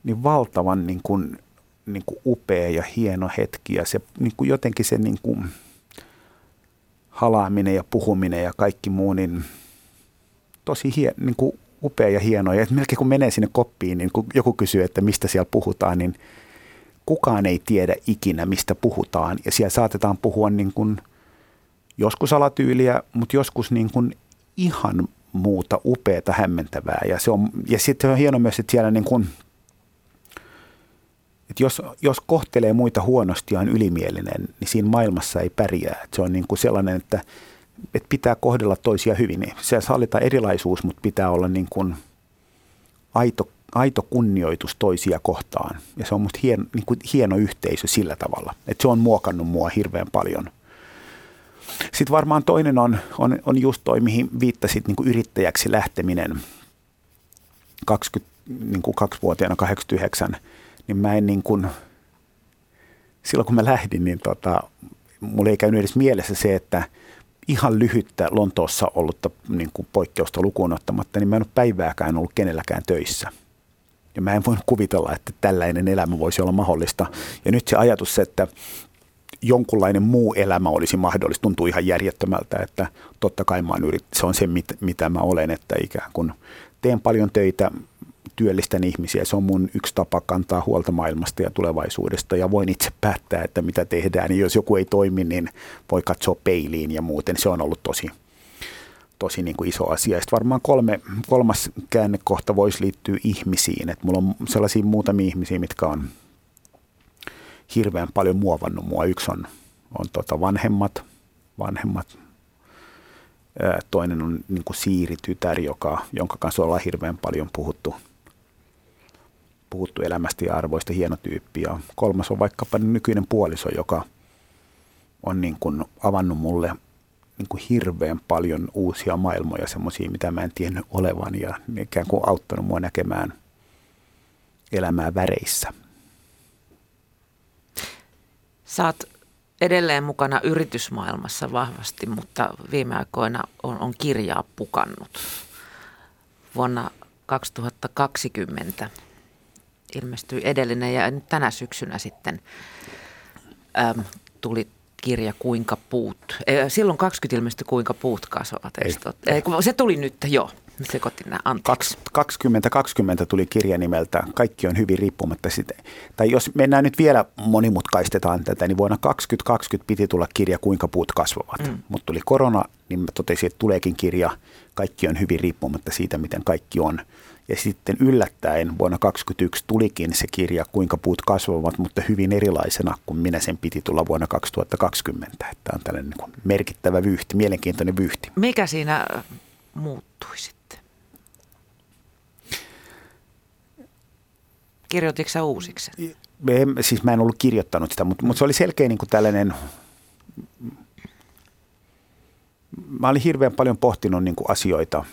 niin valtavan niin kuin, niin kuin upea ja hieno hetki. Ja se niin kuin jotenkin se niin kuin halaaminen ja puhuminen ja kaikki muu, niin tosi hien, niin upea ja hieno. Ja melkein kun menee sinne koppiin, niin kun joku kysyy, että mistä siellä puhutaan, niin – kukaan ei tiedä ikinä, mistä puhutaan. Ja siellä saatetaan puhua niin kuin joskus alatyyliä, mutta joskus niin kuin ihan muuta upeata, hämmentävää. Ja, se on, ja sitten on hieno myös, että siellä niin kuin, että jos, jos kohtelee muita huonosti ja on ylimielinen, niin siinä maailmassa ei pärjää. Että se on niin kuin sellainen, että, että pitää kohdella toisia hyvin. Se sallitaan erilaisuus, mutta pitää olla niin kuin aito aito kunnioitus toisia kohtaan. Ja se on musta hieno, niin kuin hieno yhteisö sillä tavalla. Että se on muokannut mua hirveän paljon. Sitten varmaan toinen on, on, on just toi, mihin viittasit niin kuin yrittäjäksi lähteminen 20, niin kuin kaksivuotiaana 89. Niin mä en niin kuin, silloin kun mä lähdin, niin tota, mulla ei käynyt edes mielessä se, että ihan lyhyttä Lontoossa ollutta niin kuin poikkeusta lukuun ottamatta, niin mä en ole päivääkään ollut kenelläkään töissä – ja mä en voi kuvitella, että tällainen elämä voisi olla mahdollista. Ja nyt se ajatus, että jonkunlainen muu elämä olisi mahdollista, tuntuu ihan järjettömältä, että totta kai mä yrit, se on se, mit, mitä mä olen, että ikään kuin teen paljon töitä, työllistän ihmisiä. Se on mun yksi tapa kantaa huolta maailmasta ja tulevaisuudesta ja voin itse päättää, että mitä tehdään. Ja jos joku ei toimi, niin voi katsoa peiliin ja muuten. Se on ollut tosi, tosi niin kuin iso asia. Sitten varmaan kolme, kolmas käännekohta voisi liittyä ihmisiin. Et mulla on sellaisia muutamia ihmisiä, mitkä on hirveän paljon muovannut mua. Yksi on, on tota vanhemmat, vanhemmat Toinen on niin kuin Siiri-tytär, joka, jonka kanssa ollaan hirveän paljon puhuttu, puhuttu elämästä ja arvoista, hieno tyyppi. Ja kolmas on vaikkapa nykyinen puoliso, joka on niin kuin avannut mulle niin kuin hirveän paljon uusia maailmoja, semmoisia, mitä mä en tiennyt olevan ja ikään kuin auttanut mua näkemään elämää väreissä. Saat edelleen mukana yritysmaailmassa vahvasti, mutta viime aikoina on, on kirjaa pukannut. Vuonna 2020 ilmestyi edellinen ja nyt tänä syksynä sitten äm, tuli kirja Kuinka puut. Silloin 20 ilmestyi Kuinka puut kasvavat. Ei. Se tuli nyt, joo. Sekoitin nämä, anteeksi. 2020 tuli kirja nimeltä Kaikki on hyvin riippumatta sitä. Tai jos mennään nyt vielä monimutkaistetaan tätä, niin vuonna 2020 piti tulla kirja Kuinka puut kasvavat. Mm. Mutta tuli korona, niin mä totesin, että tuleekin kirja Kaikki on hyvin riippumatta siitä, miten kaikki on. Ja sitten yllättäen vuonna 2021 tulikin se kirja Kuinka puut kasvavat, mutta hyvin erilaisena kuin minä sen piti tulla vuonna 2020. Tämä on tällainen niin merkittävä vyyhti, mielenkiintoinen vyyhti. Mikä siinä muuttui sitten? Kirjoititko sä uusiksi? En, siis mä en ollut kirjoittanut sitä, mutta, mutta se oli selkeä niin kuin tällainen, mä olin hirveän paljon pohtinut niin kuin asioita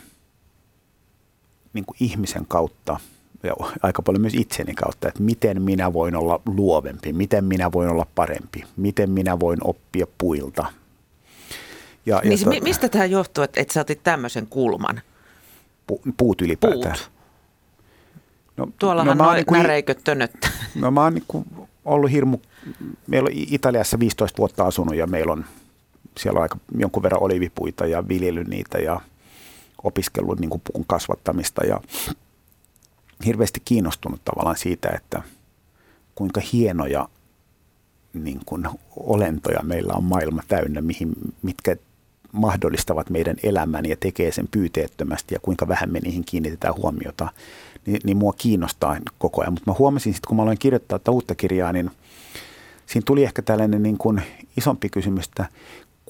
niin kuin ihmisen kautta ja aika paljon myös itseni kautta, että miten minä voin olla luovempi, miten minä voin olla parempi, miten minä voin oppia puilta. Ja, niin, ja to, mistä tämä johtuu, että, että sä otit tämmöisen kulman? Pu, puut ylipäätään. Puut. No, Tuollahan no, noin niin näreiköt tönöttää. [laughs] No mä oon niin ollut hirmu, meillä on Italiassa 15 vuotta asunut ja meillä on siellä on aika jonkun verran olivipuita ja viljellyt niitä ja opiskellut niin kuin puun kasvattamista ja hirveästi kiinnostunut tavallaan siitä, että kuinka hienoja niin kuin olentoja meillä on maailma täynnä, mihin, mitkä mahdollistavat meidän elämän ja tekee sen pyyteettömästi ja kuinka vähän me niihin kiinnitetään huomiota, niin, niin mua kiinnostaa koko ajan. Mutta mä huomasin sitten, kun mä aloin kirjoittaa tätä uutta kirjaa, niin siinä tuli ehkä tällainen niin kuin isompi kysymys, että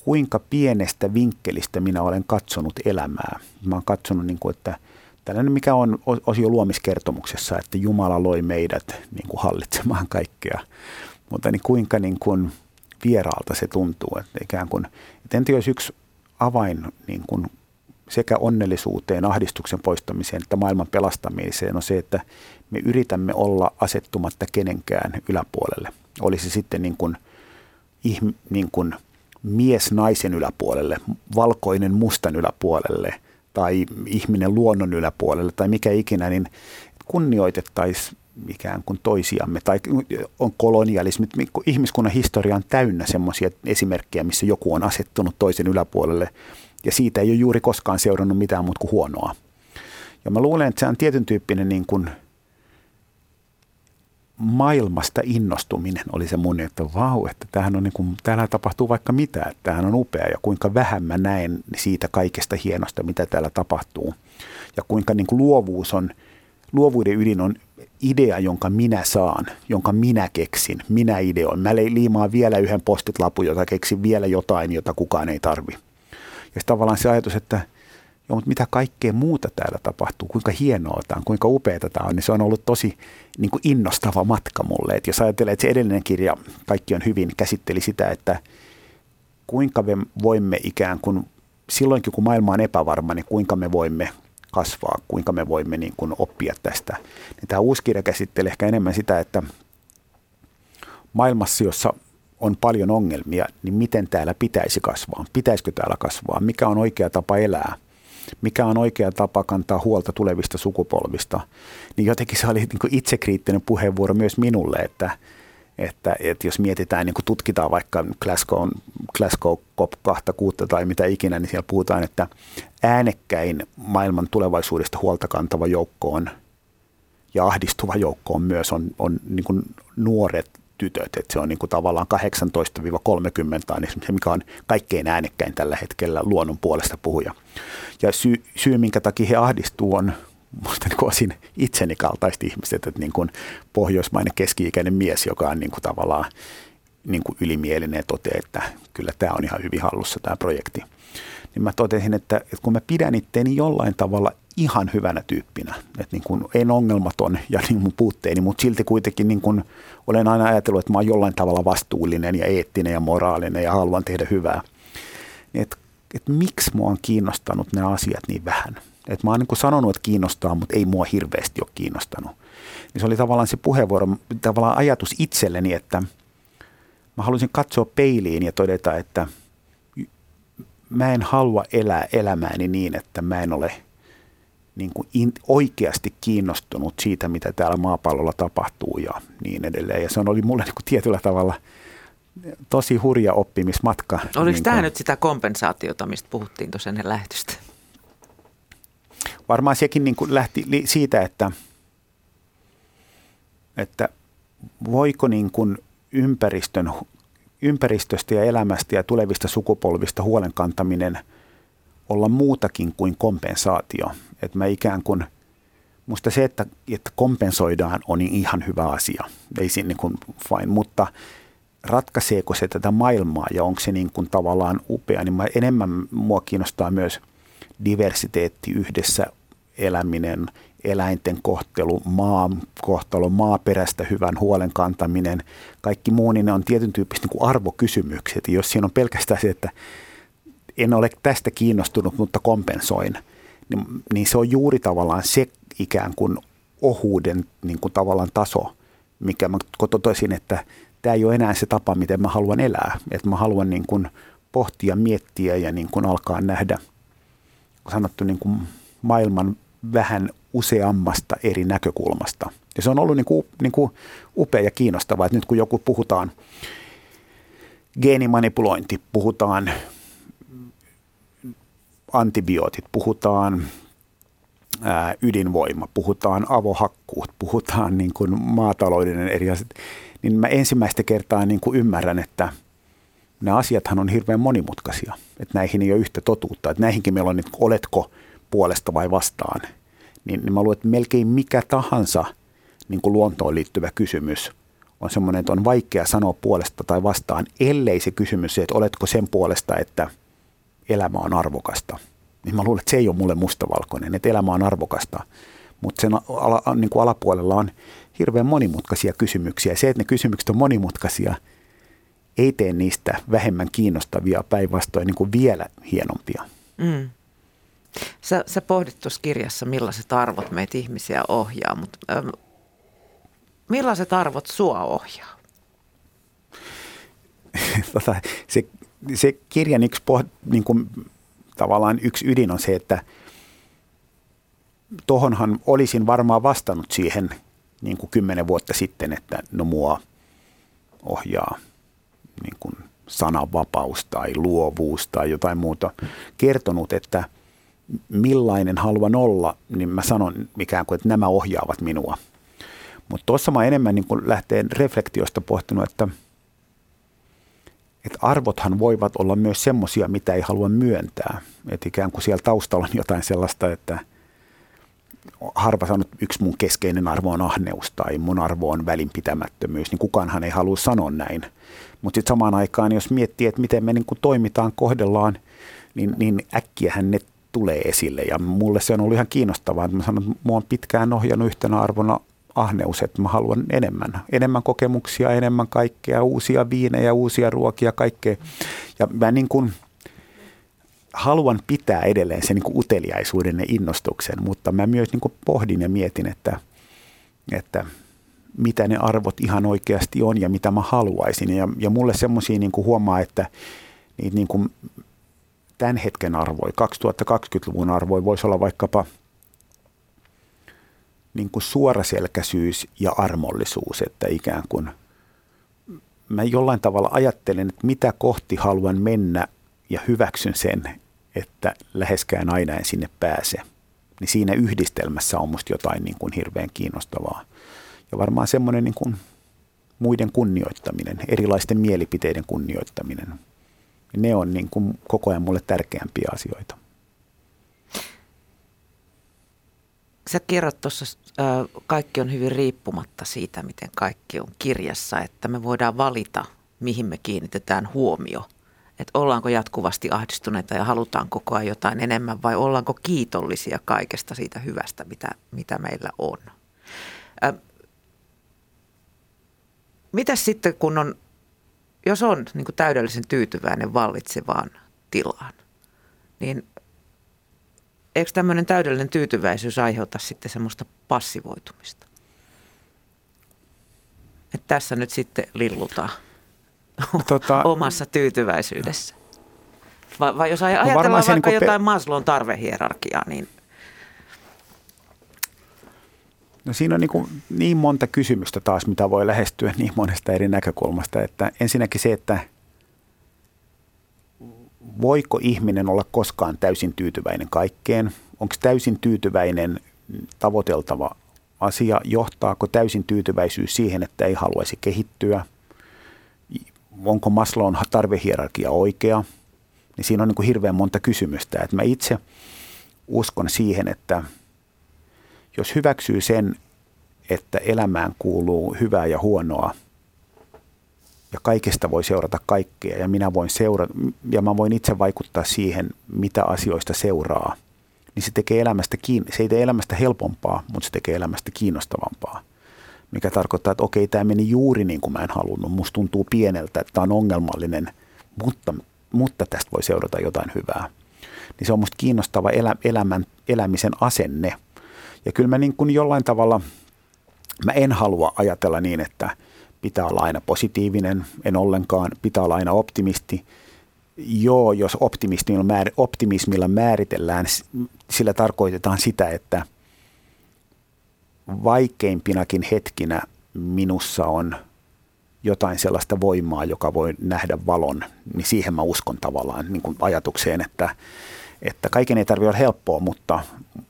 kuinka pienestä vinkkelistä minä olen katsonut elämää. Mä oon katsonut, niin kuin, että tällainen mikä on osio luomiskertomuksessa, että Jumala loi meidät niin kuin hallitsemaan kaikkea. Mutta niin kuinka niin kuin vieraalta se tuntuu, että ikään kuin, että en tiedä, jos yksi avain niin kuin sekä onnellisuuteen, ahdistuksen poistamiseen että maailman pelastamiseen on se, että me yritämme olla asettumatta kenenkään yläpuolelle. Olisi sitten niin kuin, niin kuin mies naisen yläpuolelle, valkoinen mustan yläpuolelle tai ihminen luonnon yläpuolelle tai mikä ikinä, niin kunnioitettaisiin ikään kuin toisiamme, tai on kolonialismi. Ihmiskunnan historia on täynnä semmoisia esimerkkejä, missä joku on asettunut toisen yläpuolelle, ja siitä ei ole juuri koskaan seurannut mitään muuta kuin huonoa. Ja mä luulen, että se on tietyn tyyppinen niin kuin maailmasta innostuminen oli se mun, että vau, että tämähän on niin kuin, täällä tapahtuu vaikka mitä, että tämähän on upea ja kuinka vähän mä näen siitä kaikesta hienosta, mitä täällä tapahtuu. Ja kuinka niin kuin luovuus on, luovuuden ydin on idea, jonka minä saan, jonka minä keksin, minä ideoin. Mä liimaan vielä yhden postitlapun, jota keksin vielä jotain, jota kukaan ei tarvi. Ja tavallaan se ajatus, että joo, mutta mitä kaikkea muuta täällä tapahtuu, kuinka hienoa tämä on, kuinka upeaa tämä on, niin se on ollut tosi niin kuin innostava matka mulle. Et jos ajattelee, että se edellinen kirja, Kaikki on hyvin, käsitteli sitä, että kuinka me voimme ikään kuin, silloinkin kun maailma on epävarma, niin kuinka me voimme kasvaa, kuinka me voimme niin kuin oppia tästä. Niin tämä uusi kirja käsittelee ehkä enemmän sitä, että maailmassa, jossa on paljon ongelmia, niin miten täällä pitäisi kasvaa? Pitäisikö täällä kasvaa? Mikä on oikea tapa elää? Mikä on oikea tapa kantaa huolta tulevista sukupolvista? Niin jotenkin se oli niin itsekriittinen puheenvuoro myös minulle, että – että, että jos mietitään, niin kuin tutkitaan vaikka Glasgow, Glasgow COP26 tai mitä ikinä, niin siellä puhutaan, että äänekkäin maailman tulevaisuudesta huolta kantava joukko on ja ahdistuva joukko on myös on, on niin nuoret tytöt, että se on niin kuin tavallaan 18-30 on se, mikä on kaikkein äänekkäin tällä hetkellä luonnon puolesta puhuja. Ja syy, syy minkä takia he ahdistuu, on musta niin osin itseni kaltaiset ihmiset, että niin kuin pohjoismainen keski-ikäinen mies, joka on niin kuin tavallaan niin kuin ylimielinen ja toteaa, että kyllä tämä on ihan hyvin hallussa tämä projekti. Niin mä totesin, että, että kun mä pidän itteeni jollain tavalla ihan hyvänä tyyppinä, että niin kuin en ongelmaton ja niin mun puutteeni, mutta silti kuitenkin niin kuin olen aina ajatellut, että mä oon jollain tavalla vastuullinen ja eettinen ja moraalinen ja haluan tehdä hyvää. Että, että miksi mua on kiinnostanut nämä asiat niin vähän? Että mä oon niin sanonut, että kiinnostaa, mutta ei mua hirveästi ole kiinnostanut. Niin se oli tavallaan se puheenvuoro, tavallaan ajatus itselleni, että mä haluaisin katsoa peiliin ja todeta, että mä en halua elää elämääni niin, että mä en ole niin kuin in, oikeasti kiinnostunut siitä, mitä täällä maapallolla tapahtuu ja niin edelleen. Ja se on oli mulle niin kuin tietyllä tavalla tosi hurja oppimismatka. Oliko niin tämä nyt sitä kompensaatiota, mistä puhuttiin tuossa ennen lähetystä? varmaan sekin niin kuin lähti siitä, että, että voiko niin kuin ympäristön, ympäristöstä ja elämästä ja tulevista sukupolvista huolen kantaminen olla muutakin kuin kompensaatio. Että mä ikään kuin, musta se, että, että kompensoidaan on ihan hyvä asia, ei siinä niin kuin fine, mutta ratkaiseeko se tätä maailmaa ja onko se niin kuin tavallaan upea, niin mä, enemmän mua kiinnostaa myös – diversiteetti yhdessä eläminen, eläinten kohtelu, maan kohtalo, maaperästä hyvän huolen kantaminen, kaikki muu, niin ne on tietyn tyyppistä niin arvokysymykset. Jos siinä on pelkästään se, että en ole tästä kiinnostunut, mutta kompensoin, niin, niin se on juuri tavallaan se ikään kuin ohuuden niin kuin tavallaan taso, mikä mä totoisin, että tämä ei ole enää se tapa, miten mä haluan elää. Että mä haluan niin kuin pohtia, miettiä ja niin kuin alkaa nähdä – sanottu niin kuin maailman vähän useammasta eri näkökulmasta. Ja se on ollut niin kuin, niin kuin upea ja kiinnostavaa, että nyt kun joku puhutaan geenimanipulointi, puhutaan antibiootit, puhutaan ää, ydinvoima, puhutaan avohakkuut, puhutaan niin kuin maatalouden eri asiat, niin mä ensimmäistä kertaa niin kuin ymmärrän, että – nämä asiathan on hirveän monimutkaisia. Että näihin ei ole yhtä totuutta. Että näihinkin meillä on nyt, oletko puolesta vai vastaan. Niin, niin mä luulen, että melkein mikä tahansa niin kuin luontoon liittyvä kysymys on semmoinen, että on vaikea sanoa puolesta tai vastaan, ellei se kysymys että oletko sen puolesta, että elämä on arvokasta. Niin mä luulen, että se ei ole mulle mustavalkoinen, että elämä on arvokasta. Mutta sen ala, niin kuin alapuolella on hirveän monimutkaisia kysymyksiä. Se, että ne kysymykset on monimutkaisia – ei tee niistä vähemmän kiinnostavia, päinvastoin niin kuin vielä hienompia. Mm. Sä, sä pohdit tuossa kirjassa, millaiset arvot meitä ihmisiä ohjaa, mutta ähm, millaiset arvot sua ohjaa? [laughs] tota, se, se kirjan yksi, poh, niin kuin, tavallaan yksi ydin on se, että tohonhan olisin varmaan vastannut siihen niin kuin kymmenen vuotta sitten, että no mua ohjaa – niin kuin sananvapaus tai luovuus tai jotain muuta kertonut, että millainen haluan olla, niin mä sanon ikään kuin, että nämä ohjaavat minua. Mutta tuossa mä enemmän niin lähteen reflektiosta pohtinut, että, että arvothan voivat olla myös semmoisia, mitä ei halua myöntää. Että ikään kuin siellä taustalla on jotain sellaista, että harva sanoo, että yksi mun keskeinen arvo on ahneus tai mun arvo on välinpitämättömyys, niin kukaanhan ei halua sanoa näin. Mutta sitten samaan aikaan, jos miettii, että miten me niin kuin toimitaan, kohdellaan, niin, niin äkkiähän ne tulee esille. Ja mulle se on ollut ihan kiinnostavaa. Mä sanon, että mua on pitkään ohjannut yhtenä arvona ahneus, että mä haluan enemmän. Enemmän kokemuksia, enemmän kaikkea, uusia viinejä, uusia ruokia, kaikkea. Ja mä niin kuin haluan pitää edelleen sen niin kuin uteliaisuuden ja innostuksen, mutta mä myös niin kuin pohdin ja mietin, että, että mitä ne arvot ihan oikeasti on ja mitä mä haluaisin. Ja, ja mulle semmoisia niin huomaa, että niin kuin tämän hetken arvoja, 2020-luvun arvoja voisi olla vaikkapa niin kuin suoraselkäisyys ja armollisuus, että ikään kuin mä jollain tavalla ajattelen, että mitä kohti haluan mennä ja hyväksyn sen, että läheskään aina en sinne pääse. niin siinä yhdistelmässä on musta jotain niin kuin hirveän kiinnostavaa. Ja varmaan semmoinen niin kuin muiden kunnioittaminen, erilaisten mielipiteiden kunnioittaminen, ne on niin kuin koko ajan mulle tärkeämpiä asioita. Sä kerrot tuossa, kaikki on hyvin riippumatta siitä, miten kaikki on kirjassa, että me voidaan valita, mihin me kiinnitetään huomio. Että ollaanko jatkuvasti ahdistuneita ja halutaan koko ajan jotain enemmän vai ollaanko kiitollisia kaikesta siitä hyvästä, mitä, mitä meillä on. Mitäs sitten, kun on, jos on niin täydellisen tyytyväinen vallitsevaan tilaan, niin eikö tämmöinen täydellinen tyytyväisyys aiheuta sitten semmoista passivoitumista? Että tässä nyt sitten lillutaan [laughs] tota, omassa tyytyväisyydessä. Vai, vai jos no ajatellaan no vaikka niin jotain pe- Maslown tarvehierarkiaa, niin – No siinä on niin, kuin niin monta kysymystä taas, mitä voi lähestyä niin monesta eri näkökulmasta. Että ensinnäkin se, että voiko ihminen olla koskaan täysin tyytyväinen kaikkeen? Onko täysin tyytyväinen tavoiteltava asia? Johtaako täysin tyytyväisyys siihen, että ei haluaisi kehittyä? Onko Maslown tarvehierarkia oikea? Niin siinä on niin kuin hirveän monta kysymystä. Että mä itse uskon siihen, että – jos hyväksyy sen, että elämään kuuluu hyvää ja huonoa, ja kaikesta voi seurata kaikkea, ja minä voin seurata, ja mä voin itse vaikuttaa siihen, mitä asioista seuraa, niin se tekee elämästä, se ei tee elämästä helpompaa, mutta se tekee elämästä kiinnostavampaa. Mikä tarkoittaa, että okei, tämä meni juuri niin kuin mä en halunnut. Musta tuntuu pieneltä, että tämä on ongelmallinen, mutta, mutta tästä voi seurata jotain hyvää. Niin se on musta kiinnostava elä, elämän, elämisen asenne – ja kyllä mä niin kuin jollain tavalla, mä en halua ajatella niin, että pitää olla aina positiivinen, en ollenkaan, pitää olla aina optimisti. Joo, jos optimismilla, määr, optimismilla määritellään, sillä tarkoitetaan sitä, että vaikeimpinakin hetkinä minussa on jotain sellaista voimaa, joka voi nähdä valon, niin siihen mä uskon tavallaan niin kuin ajatukseen, että, että kaiken ei tarvitse olla helppoa, mutta,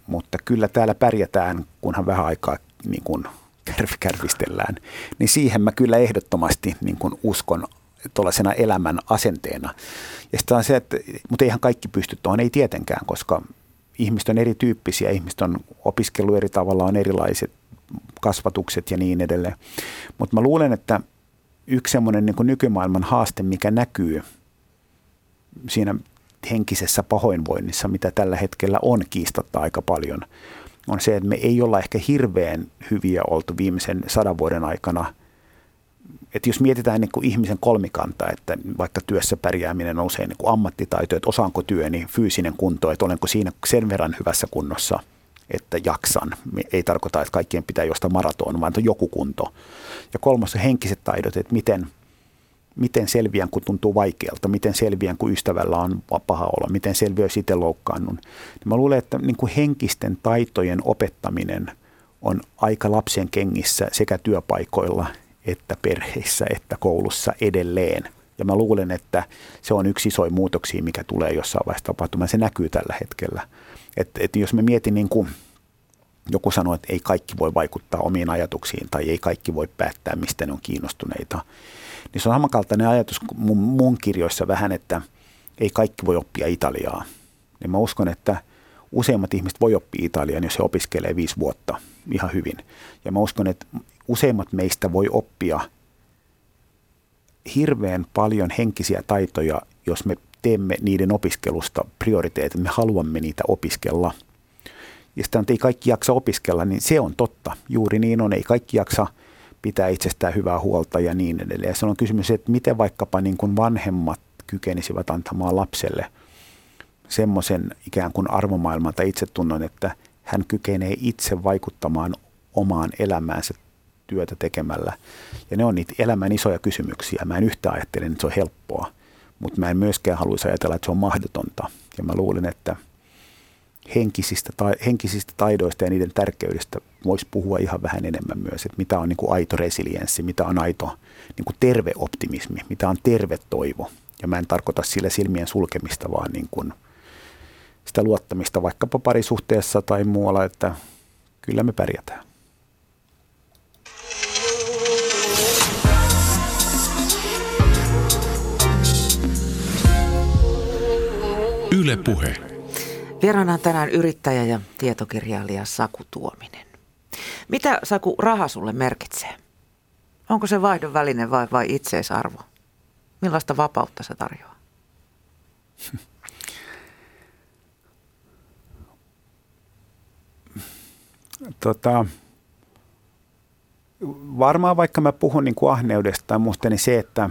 mutta kyllä täällä pärjätään, kunhan vähän aikaa niin kuin kärvistellään. Niin siihen mä kyllä ehdottomasti niin kuin uskon tuollaisena elämän asenteena. Ja sitten on se, että, mutta eihän kaikki pysty tuohon, ei tietenkään, koska ihmiset on erityyppisiä, ihmiset on opiskellut eri tavalla, on erilaiset kasvatukset ja niin edelleen. Mutta mä luulen, että yksi semmoinen niin nykymaailman haaste, mikä näkyy siinä henkisessä pahoinvoinnissa, mitä tällä hetkellä on kiistatta aika paljon, on se, että me ei olla ehkä hirveän hyviä oltu viimeisen sadan vuoden aikana. Että jos mietitään niin kuin ihmisen kolmikanta, että vaikka työssä pärjääminen on usein niin kuin ammattitaito, että osaanko työni, fyysinen kunto, että olenko siinä sen verran hyvässä kunnossa, että jaksan. Ei tarkoita, että kaikkien pitää josta maraton, vaan on joku kunto. Ja kolmas on henkiset taidot, että miten – miten selviän, kun tuntuu vaikealta, miten selviän, kun ystävällä on paha olla, miten selviää, jos itse. Niin mä luulen, että niin kuin henkisten taitojen opettaminen on aika lapsen kengissä sekä työpaikoilla että perheissä että koulussa edelleen. Ja mä luulen, että se on yksi isoin muutoksia, mikä tulee jossain vaiheessa tapahtumaan. Se näkyy tällä hetkellä. Et, et jos me mietin niin kuin joku sanoo, että ei kaikki voi vaikuttaa omiin ajatuksiin tai ei kaikki voi päättää, mistä ne on kiinnostuneita, niin se on samankaltainen ajatus mun, mun kirjoissa vähän, että ei kaikki voi oppia Italiaa. Niin mä uskon, että useimmat ihmiset voi oppia Italiaa, jos he opiskelee viisi vuotta ihan hyvin. Ja mä uskon, että useimmat meistä voi oppia hirveän paljon henkisiä taitoja, jos me teemme niiden opiskelusta prioriteetit, me haluamme niitä opiskella. Ja sitä, että ei kaikki jaksa opiskella, niin se on totta. Juuri niin on, ei kaikki jaksa – pitää itsestään hyvää huolta ja niin edelleen. Ja se on kysymys, että miten vaikkapa niin kuin vanhemmat kykenisivät antamaan lapselle semmoisen ikään kuin arvomaailman tai itsetunnon, että hän kykenee itse vaikuttamaan omaan elämäänsä työtä tekemällä. Ja ne on niitä elämän isoja kysymyksiä. Mä en yhtään ajattele, että se on helppoa, mutta mä en myöskään haluaisi ajatella, että se on mahdotonta. Ja mä luulen, että – henkisistä, ta, henkisistä taidoista ja niiden tärkeydestä voisi puhua ihan vähän enemmän myös, että mitä on niin kuin aito resilienssi, mitä on aito niin kuin terve optimismi, mitä on terve toivo. Ja mä en tarkoita sillä silmien sulkemista, vaan niin kuin sitä luottamista vaikkapa parisuhteessa tai muualla, että kyllä me pärjätään. Yle Puhe. Vieraana tänään yrittäjä ja tietokirjailija Saku Tuominen. Mitä Saku raha sulle merkitsee? Onko se vaihdon väline vai, vai itseisarvo? Millaista vapautta se tarjoaa? [laughs] tota, varmaan vaikka mä puhun niin kuin ahneudesta tai muusta, niin se, että,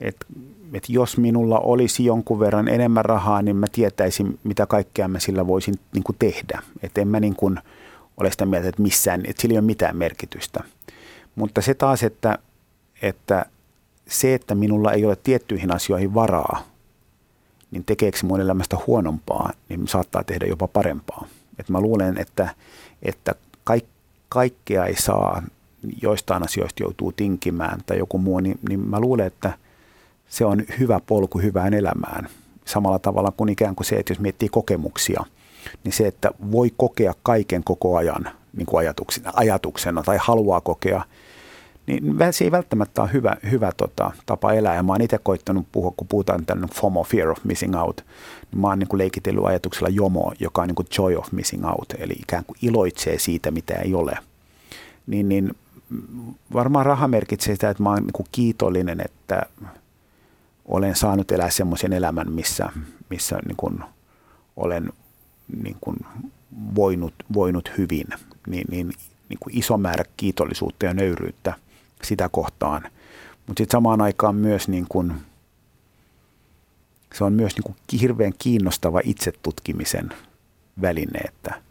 että, että jos minulla olisi jonkun verran enemmän rahaa, niin mä tietäisin, mitä kaikkea mä sillä voisin niin kuin tehdä. Että en mä niin kuin ole sitä mieltä, että missään, että sillä ei ole mitään merkitystä. Mutta se taas, että, että se, että minulla ei ole tiettyihin asioihin varaa, niin tekeekö mun elämästä huonompaa, niin saattaa tehdä jopa parempaa. Et mä luulen, että, että kaik, kaikkea ei saa, joistain asioista joutuu tinkimään tai joku muu, niin, niin mä luulen, että se on hyvä polku hyvään elämään. Samalla tavalla kuin ikään kuin se, että jos miettii kokemuksia, niin se, että voi kokea kaiken koko ajan niin kuin ajatuksena, ajatuksena tai haluaa kokea – niin se ei välttämättä ole hyvä, hyvä tota, tapa elää. Ja mä oon itse koittanut puhua, kun puhutaan tämän FOMO, Fear of Missing Out, niin mä oon niin kuin leikitellyt ajatuksella JOMO, joka on niin kuin Joy of Missing Out, eli ikään kuin iloitsee siitä, mitä ei ole. Niin, niin varmaan raha merkitsee sitä, että mä oon niin kuin kiitollinen, että olen saanut elää semmoisen elämän, missä, missä niin kuin olen niin kuin voinut, voinut hyvin, niin, niin, niin kuin iso määrä kiitollisuutta ja nöyryyttä – sitä kohtaan. Mutta sitten samaan aikaan myös niin kun, se on myös niin kun hirveän kiinnostava itsetutkimisen väline, että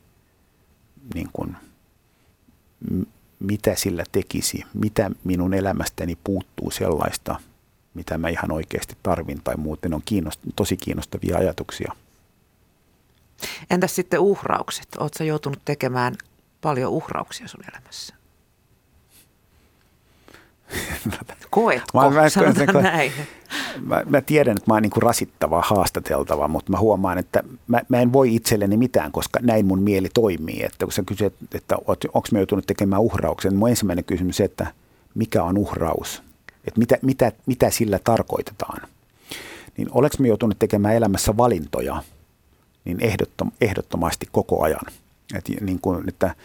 niin kun, mitä sillä tekisi, mitä minun elämästäni puuttuu sellaista, mitä mä ihan oikeasti tarvin tai muuten on kiinnost- tosi kiinnostavia ajatuksia. Entäs sitten uhraukset? Oletko joutunut tekemään paljon uhrauksia sun elämässä? [laughs] Koetko, mä, mä, sanotaan mä, näin. Mä, mä tiedän, että mä oon niin rasittava, haastateltava, mutta mä huomaan, että mä, mä en voi itselleni mitään, koska näin mun mieli toimii. Että kun sä kysyt, että onko mä joutunut tekemään uhrauksen, niin mun ensimmäinen kysymys se, että mikä on uhraus? Että mitä, mitä, mitä sillä tarkoitetaan? Niin oleks mä joutunut tekemään elämässä valintoja, niin ehdottom, ehdottomasti koko ajan. Et niin kuin, että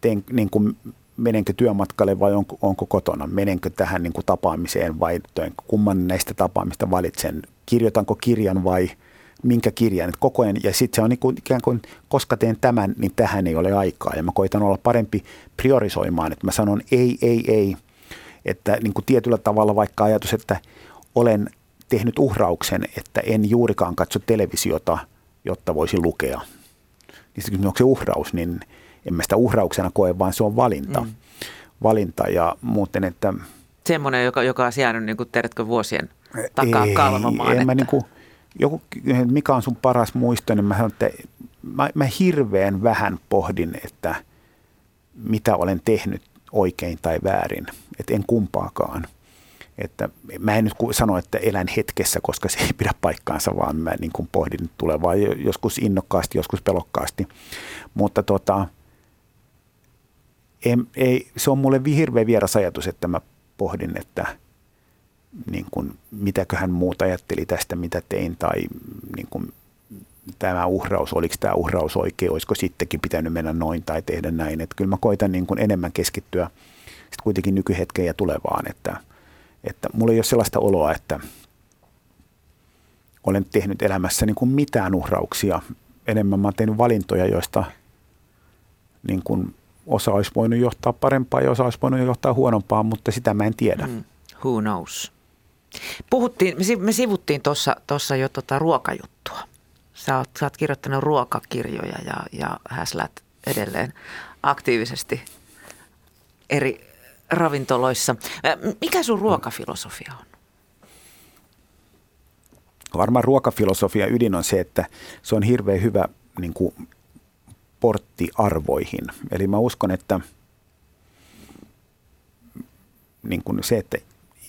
teen, niin kuin menenkö työmatkalle vai onko, onko kotona, menenkö tähän niin kuin tapaamiseen vai kumman näistä tapaamista valitsen, kirjoitanko kirjan vai minkä kirjan, että koko ajan, ja sitten se on niin kuin, ikään kuin, koska teen tämän, niin tähän ei ole aikaa, ja mä koitan olla parempi priorisoimaan, että mä sanon ei, ei, ei, että niin kuin tietyllä tavalla vaikka ajatus, että olen tehnyt uhrauksen, että en juurikaan katso televisiota, jotta voisin lukea. Niin sitten onko se uhraus, niin – en mä sitä uhrauksena koe, vaan se on valinta. Mm. Valinta ja muuten, että... Semmoinen, joka, joka on jäänyt, niin kuin, tiedätkö, vuosien takaa ei, kalvamaan. En että... mä niin kuin, joku, mikä on sun paras muisto, niin mä sanon, että mä, mä hirveän vähän pohdin, että mitä olen tehnyt oikein tai väärin. Että en kumpaakaan. Että mä en nyt sano, että elän hetkessä, koska se ei pidä paikkaansa, vaan mä niin kuin pohdin tulevaa joskus innokkaasti, joskus pelokkaasti. Mutta tota, ei, ei, se on mulle hirveän vieras ajatus, että mä pohdin, että niin kuin, mitäköhän muut ajatteli tästä, mitä tein, tai niin kuin, tämä uhraus, oliko tämä uhraus oikein, olisiko sittenkin pitänyt mennä noin tai tehdä näin. Että kyllä mä koitan niin kuin enemmän keskittyä sit kuitenkin nykyhetkeen ja tulevaan, että, että mulla ei ole sellaista oloa, että olen tehnyt elämässä niin kuin mitään uhrauksia. Enemmän mä oon tehnyt valintoja, joista niin kuin osa olisi voinut johtaa parempaa ja osa olisi voinut johtaa huonompaa, mutta sitä mä en tiedä. Mm, who knows? Puhuttiin, me sivuttiin tuossa jo tota ruokajuttua. Sä oot, sä oot kirjoittanut ruokakirjoja ja, ja häslät edelleen aktiivisesti eri ravintoloissa. Mikä sun ruokafilosofia on? Varmaan ruokafilosofia ydin on se, että se on hirveän hyvä niin kuin porttiarvoihin. Eli mä uskon, että niin kuin se, että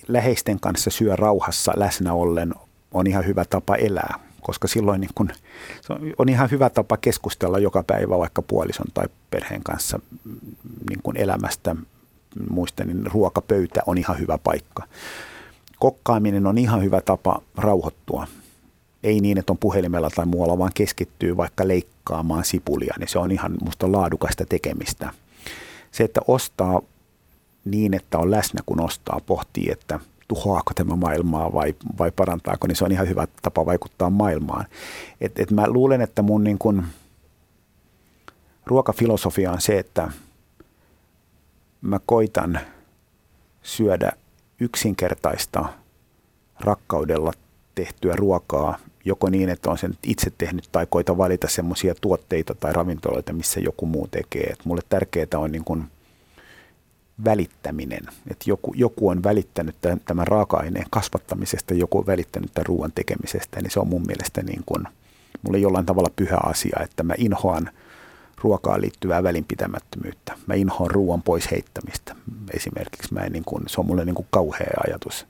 läheisten kanssa syö rauhassa läsnä ollen on ihan hyvä tapa elää, koska silloin niin kun, se on ihan hyvä tapa keskustella joka päivä vaikka puolison tai perheen kanssa niin kun elämästä. Muista, niin ruokapöytä on ihan hyvä paikka. Kokkaaminen on ihan hyvä tapa rauhoittua. Ei niin, että on puhelimella tai muualla, vaan keskittyy vaikka leikkaamaan sipulia, niin se on ihan musta laadukasta tekemistä. Se, että ostaa niin, että on läsnä kun ostaa, pohtii, että – tuhoaako tämä maailmaa vai, vai parantaako, niin se on ihan hyvä tapa vaikuttaa maailmaan. Et, et mä luulen, että mun niin kun, ruokafilosofia on se, että mä koitan syödä yksinkertaista rakkaudella tehtyä ruokaa, joko niin, että on sen itse tehnyt tai koita valita semmoisia tuotteita tai ravintoloita, missä joku muu tekee. Et mulle tärkeää on niin kun välittäminen. Että joku, joku on välittänyt tämän raaka-aineen kasvattamisesta, joku on välittänyt tämän ruoan tekemisestä, niin se on mun mielestä niin kuin, mulle jollain tavalla pyhä asia, että mä inhoan ruokaan liittyvää välinpitämättömyyttä. Mä inhoan ruoan pois heittämistä. Esimerkiksi mä en niin kuin, se on mulle niin kuin kauhea ajatus.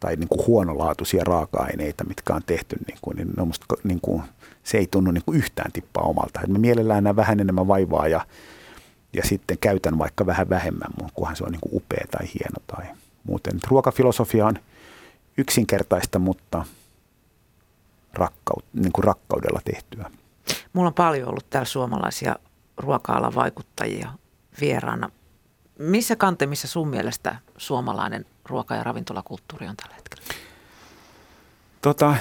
Tai niin kuin huonolaatuisia raaka-aineita, mitkä on tehty, niin, kuin, niin, no musta, niin kuin, se ei tunnu niin kuin yhtään tippaa omalta. Et mä mielellään näen vähän enemmän vaivaa ja ja sitten käytän vaikka vähän vähemmän, kunhan se on niin kuin upea tai hieno tai muuten. Ruokafilosofia on yksinkertaista, mutta rakkaut, niin kuin rakkaudella tehtyä. Mulla on paljon ollut täällä suomalaisia ruoka-alan vaikuttajia vieraana. Missä kantemissa sun mielestä suomalainen ruoka- ja ravintolakulttuuri on tällä hetkellä? Tota,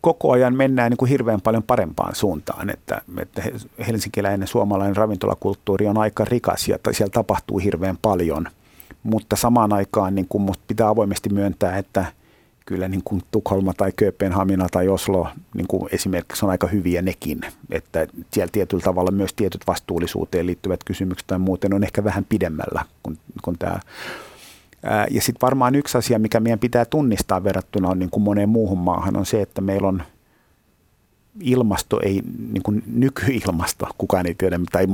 koko ajan mennään niin kuin hirveän paljon parempaan suuntaan, että, että helsinkiläinen suomalainen ravintolakulttuuri on aika rikas ja siellä tapahtuu hirveän paljon, mutta samaan aikaan niin kuin pitää avoimesti myöntää, että kyllä niin kuin Tukholma tai Kööpenhamina tai Oslo niin kuin esimerkiksi on aika hyviä nekin, että siellä tietyllä tavalla myös tietyt vastuullisuuteen liittyvät kysymykset tai muuten on ehkä vähän pidemmällä kuin, kuin tämä ja sitten varmaan yksi asia, mikä meidän pitää tunnistaa verrattuna on niin kuin moneen muuhun maahan, on se, että meillä on ilmasto, ei niin kuin nykyilmasto, kukaan ei tiedä, tai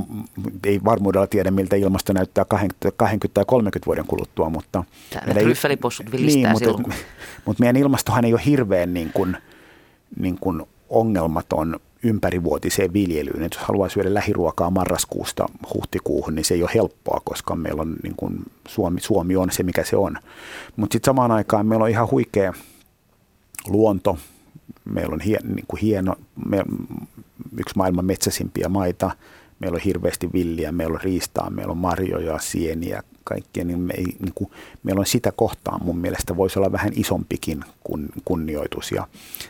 ei varmuudella tiedä, miltä ilmasto näyttää 20 tai 30 vuoden kuluttua, mutta... Täällä tryffelipossut vilistää niin, mutta, silloin. Mutta meidän ilmastohan ei ole hirveän niin kuin, niin kuin ongelmaton ympärivuotiseen viljelyyn. Et jos haluaa syödä lähiruokaa marraskuusta huhtikuuhun, niin se ei ole helppoa, koska meillä on niin kuin Suomi, Suomi on se, mikä se on. Mutta sitten samaan aikaan meillä on ihan huikea luonto. Meillä on hien, niin kuin hieno, me, yksi maailman metsäisimpiä maita. Meillä on hirveästi villiä, meillä on riistaa, meillä on marjoja, sieniä, kaikkea. Niin me niin kuin, meillä on sitä kohtaan mun mielestä voisi olla vähän isompikin kun, kunnioitus ja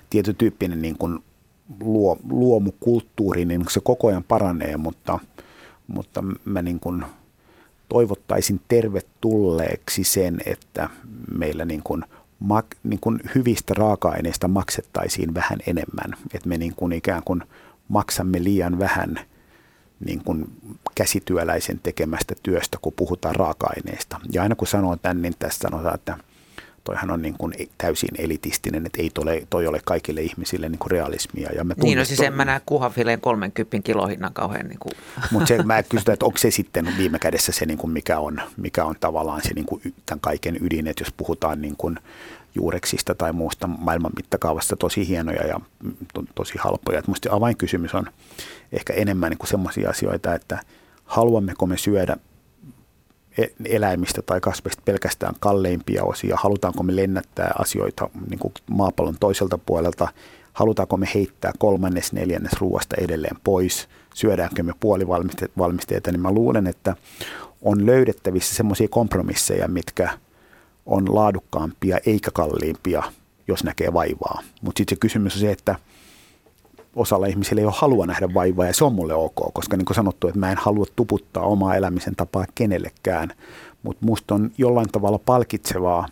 tietytyyppinen niin kuin luo, luomukulttuuri, niin se koko ajan paranee, mutta, mutta mä niin kuin toivottaisin tervetulleeksi sen, että meillä niin kuin, mak, niin kuin hyvistä raaka-aineista maksettaisiin vähän enemmän. Että me niin kuin ikään kuin maksamme liian vähän niin kuin käsityöläisen tekemästä työstä, kun puhutaan raaka-aineista. Ja aina kun sanoo tämän, niin tässä sanotaan, että – toihan on niin kuin täysin elitistinen, että ei tole, toi ole kaikille ihmisille niin kuin realismia. Ja mä niin, no siis en mä näe kuhafileen 30 kilohinnan kauhean. Niin kuin. Mutta se, mä kysyn, että onko se sitten viime kädessä se, niin kuin mikä, on, mikä on tavallaan se niin kuin tämän kaiken ydin, että jos puhutaan niin kuin juureksista tai muusta maailman mittakaavasta tosi hienoja ja to, tosi halpoja. Minusta avainkysymys on ehkä enemmän niin semmoisia asioita, että haluammeko me syödä eläimistä tai kasveista pelkästään kalleimpia osia? Halutaanko me lennättää asioita niin kuin maapallon toiselta puolelta? Halutaanko me heittää kolmannes, neljännes ruoasta edelleen pois? Syödäänkö me puolivalmisteita? Niin mä luulen, että on löydettävissä semmoisia kompromisseja, mitkä on laadukkaampia eikä kalliimpia, jos näkee vaivaa. Mutta sitten se kysymys on se, että – osalla ihmisillä ei ole halua nähdä vaivaa ja se on mulle ok, koska niin kuin sanottu, että mä en halua tuputtaa omaa elämisen tapaa kenellekään, mutta musta on jollain tavalla palkitsevaa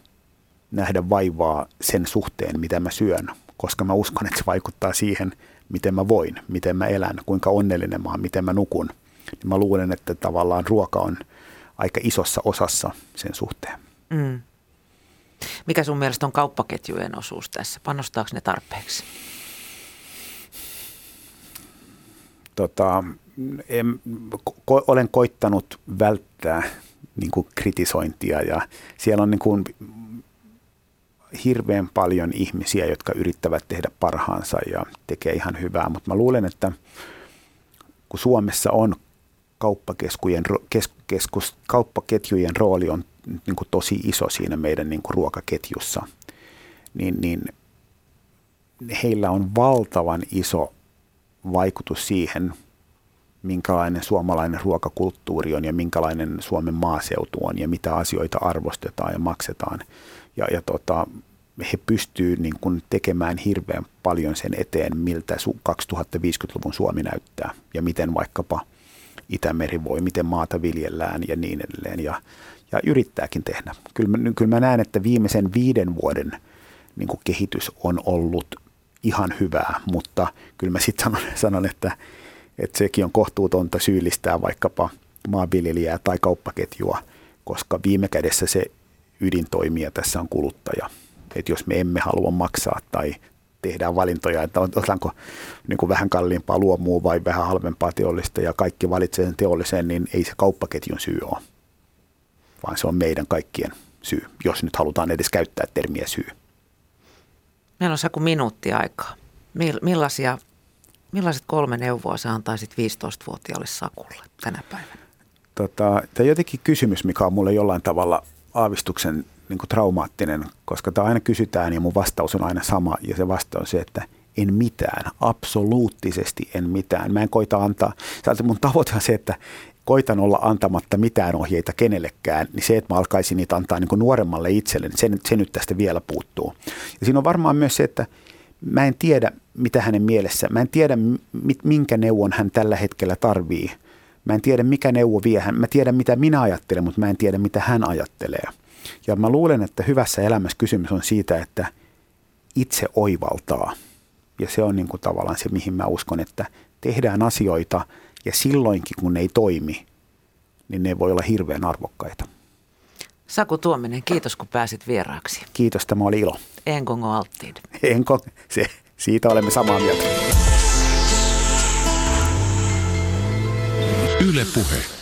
nähdä vaivaa sen suhteen, mitä mä syön, koska mä uskon, että se vaikuttaa siihen, miten mä voin, miten mä elän, kuinka onnellinen mä oon, miten mä nukun. Niin mä luulen, että tavallaan ruoka on aika isossa osassa sen suhteen. Mm. Mikä sun mielestä on kauppaketjujen osuus tässä? Panostaako ne tarpeeksi? Tota, en, ko, olen koittanut välttää niin kuin kritisointia ja siellä on niin kuin, hirveän paljon ihmisiä, jotka yrittävät tehdä parhaansa ja tekee ihan hyvää, mutta mä luulen, että kun Suomessa on kauppakeskujen, kes, keskus, kauppaketjujen rooli on niin kuin tosi iso siinä meidän niin kuin ruokaketjussa, niin, niin heillä on valtavan iso vaikutus siihen, minkälainen suomalainen ruokakulttuuri on ja minkälainen Suomen maaseutu on ja mitä asioita arvostetaan ja maksetaan. Ja, ja tota, he pystyvät niin kuin tekemään hirveän paljon sen eteen, miltä 2050-luvun Suomi näyttää ja miten vaikkapa Itämeri voi, miten maata viljellään ja niin edelleen. Ja, ja yrittääkin tehdä. Kyllä mä, kyllä mä näen, että viimeisen viiden vuoden niin kuin kehitys on ollut ihan hyvää, mutta kyllä mä sitten sanon, [laughs] sanon että, että sekin on kohtuutonta syyllistää vaikkapa maanviljelijää tai kauppaketjua, koska viime kädessä se ydintoimija tässä on kuluttaja. Että jos me emme halua maksaa tai tehdään valintoja, että otanko niin kuin vähän kalliimpaa luomua vai vähän halvempaa teollista ja kaikki valitsee sen teolliseen, niin ei se kauppaketjun syy ole, vaan se on meidän kaikkien syy, jos nyt halutaan edes käyttää termiä syy. Meillä on Saku minuutti aikaa. Millaisia, millaiset kolme neuvoa sä antaisit 15-vuotiaalle Sakulle tänä päivänä? Tota, tämä on jotenkin kysymys, mikä on mulle jollain tavalla aavistuksen niin kuin traumaattinen, koska tämä aina kysytään ja mun vastaus on aina sama ja se vastaus on se, että en mitään, absoluuttisesti en mitään. Mä en koita antaa, mun tavoite on se, että koitan olla antamatta mitään ohjeita kenellekään, niin se, että mä alkaisin niitä antaa niin nuoremmalle itselle, niin se, se nyt tästä vielä puuttuu. Ja siinä on varmaan myös se, että mä en tiedä, mitä hänen mielessä, mä en tiedä, minkä neuvon hän tällä hetkellä tarvii. Mä en tiedä, mikä neuvo vie hän. Mä tiedän, mitä minä ajattelen, mutta mä en tiedä, mitä hän ajattelee. Ja mä luulen, että hyvässä elämässä kysymys on siitä, että itse oivaltaa. Ja se on niin kuin tavallaan se, mihin mä uskon, että tehdään asioita ja silloinkin, kun ne ei toimi, niin ne voi olla hirveän arvokkaita. Saku Tuominen, kiitos kun pääsit vieraaksi. Kiitos, tämä oli ilo. Enkongo alttiid. Enko, se, siitä olemme samaa mieltä. Yle puhe.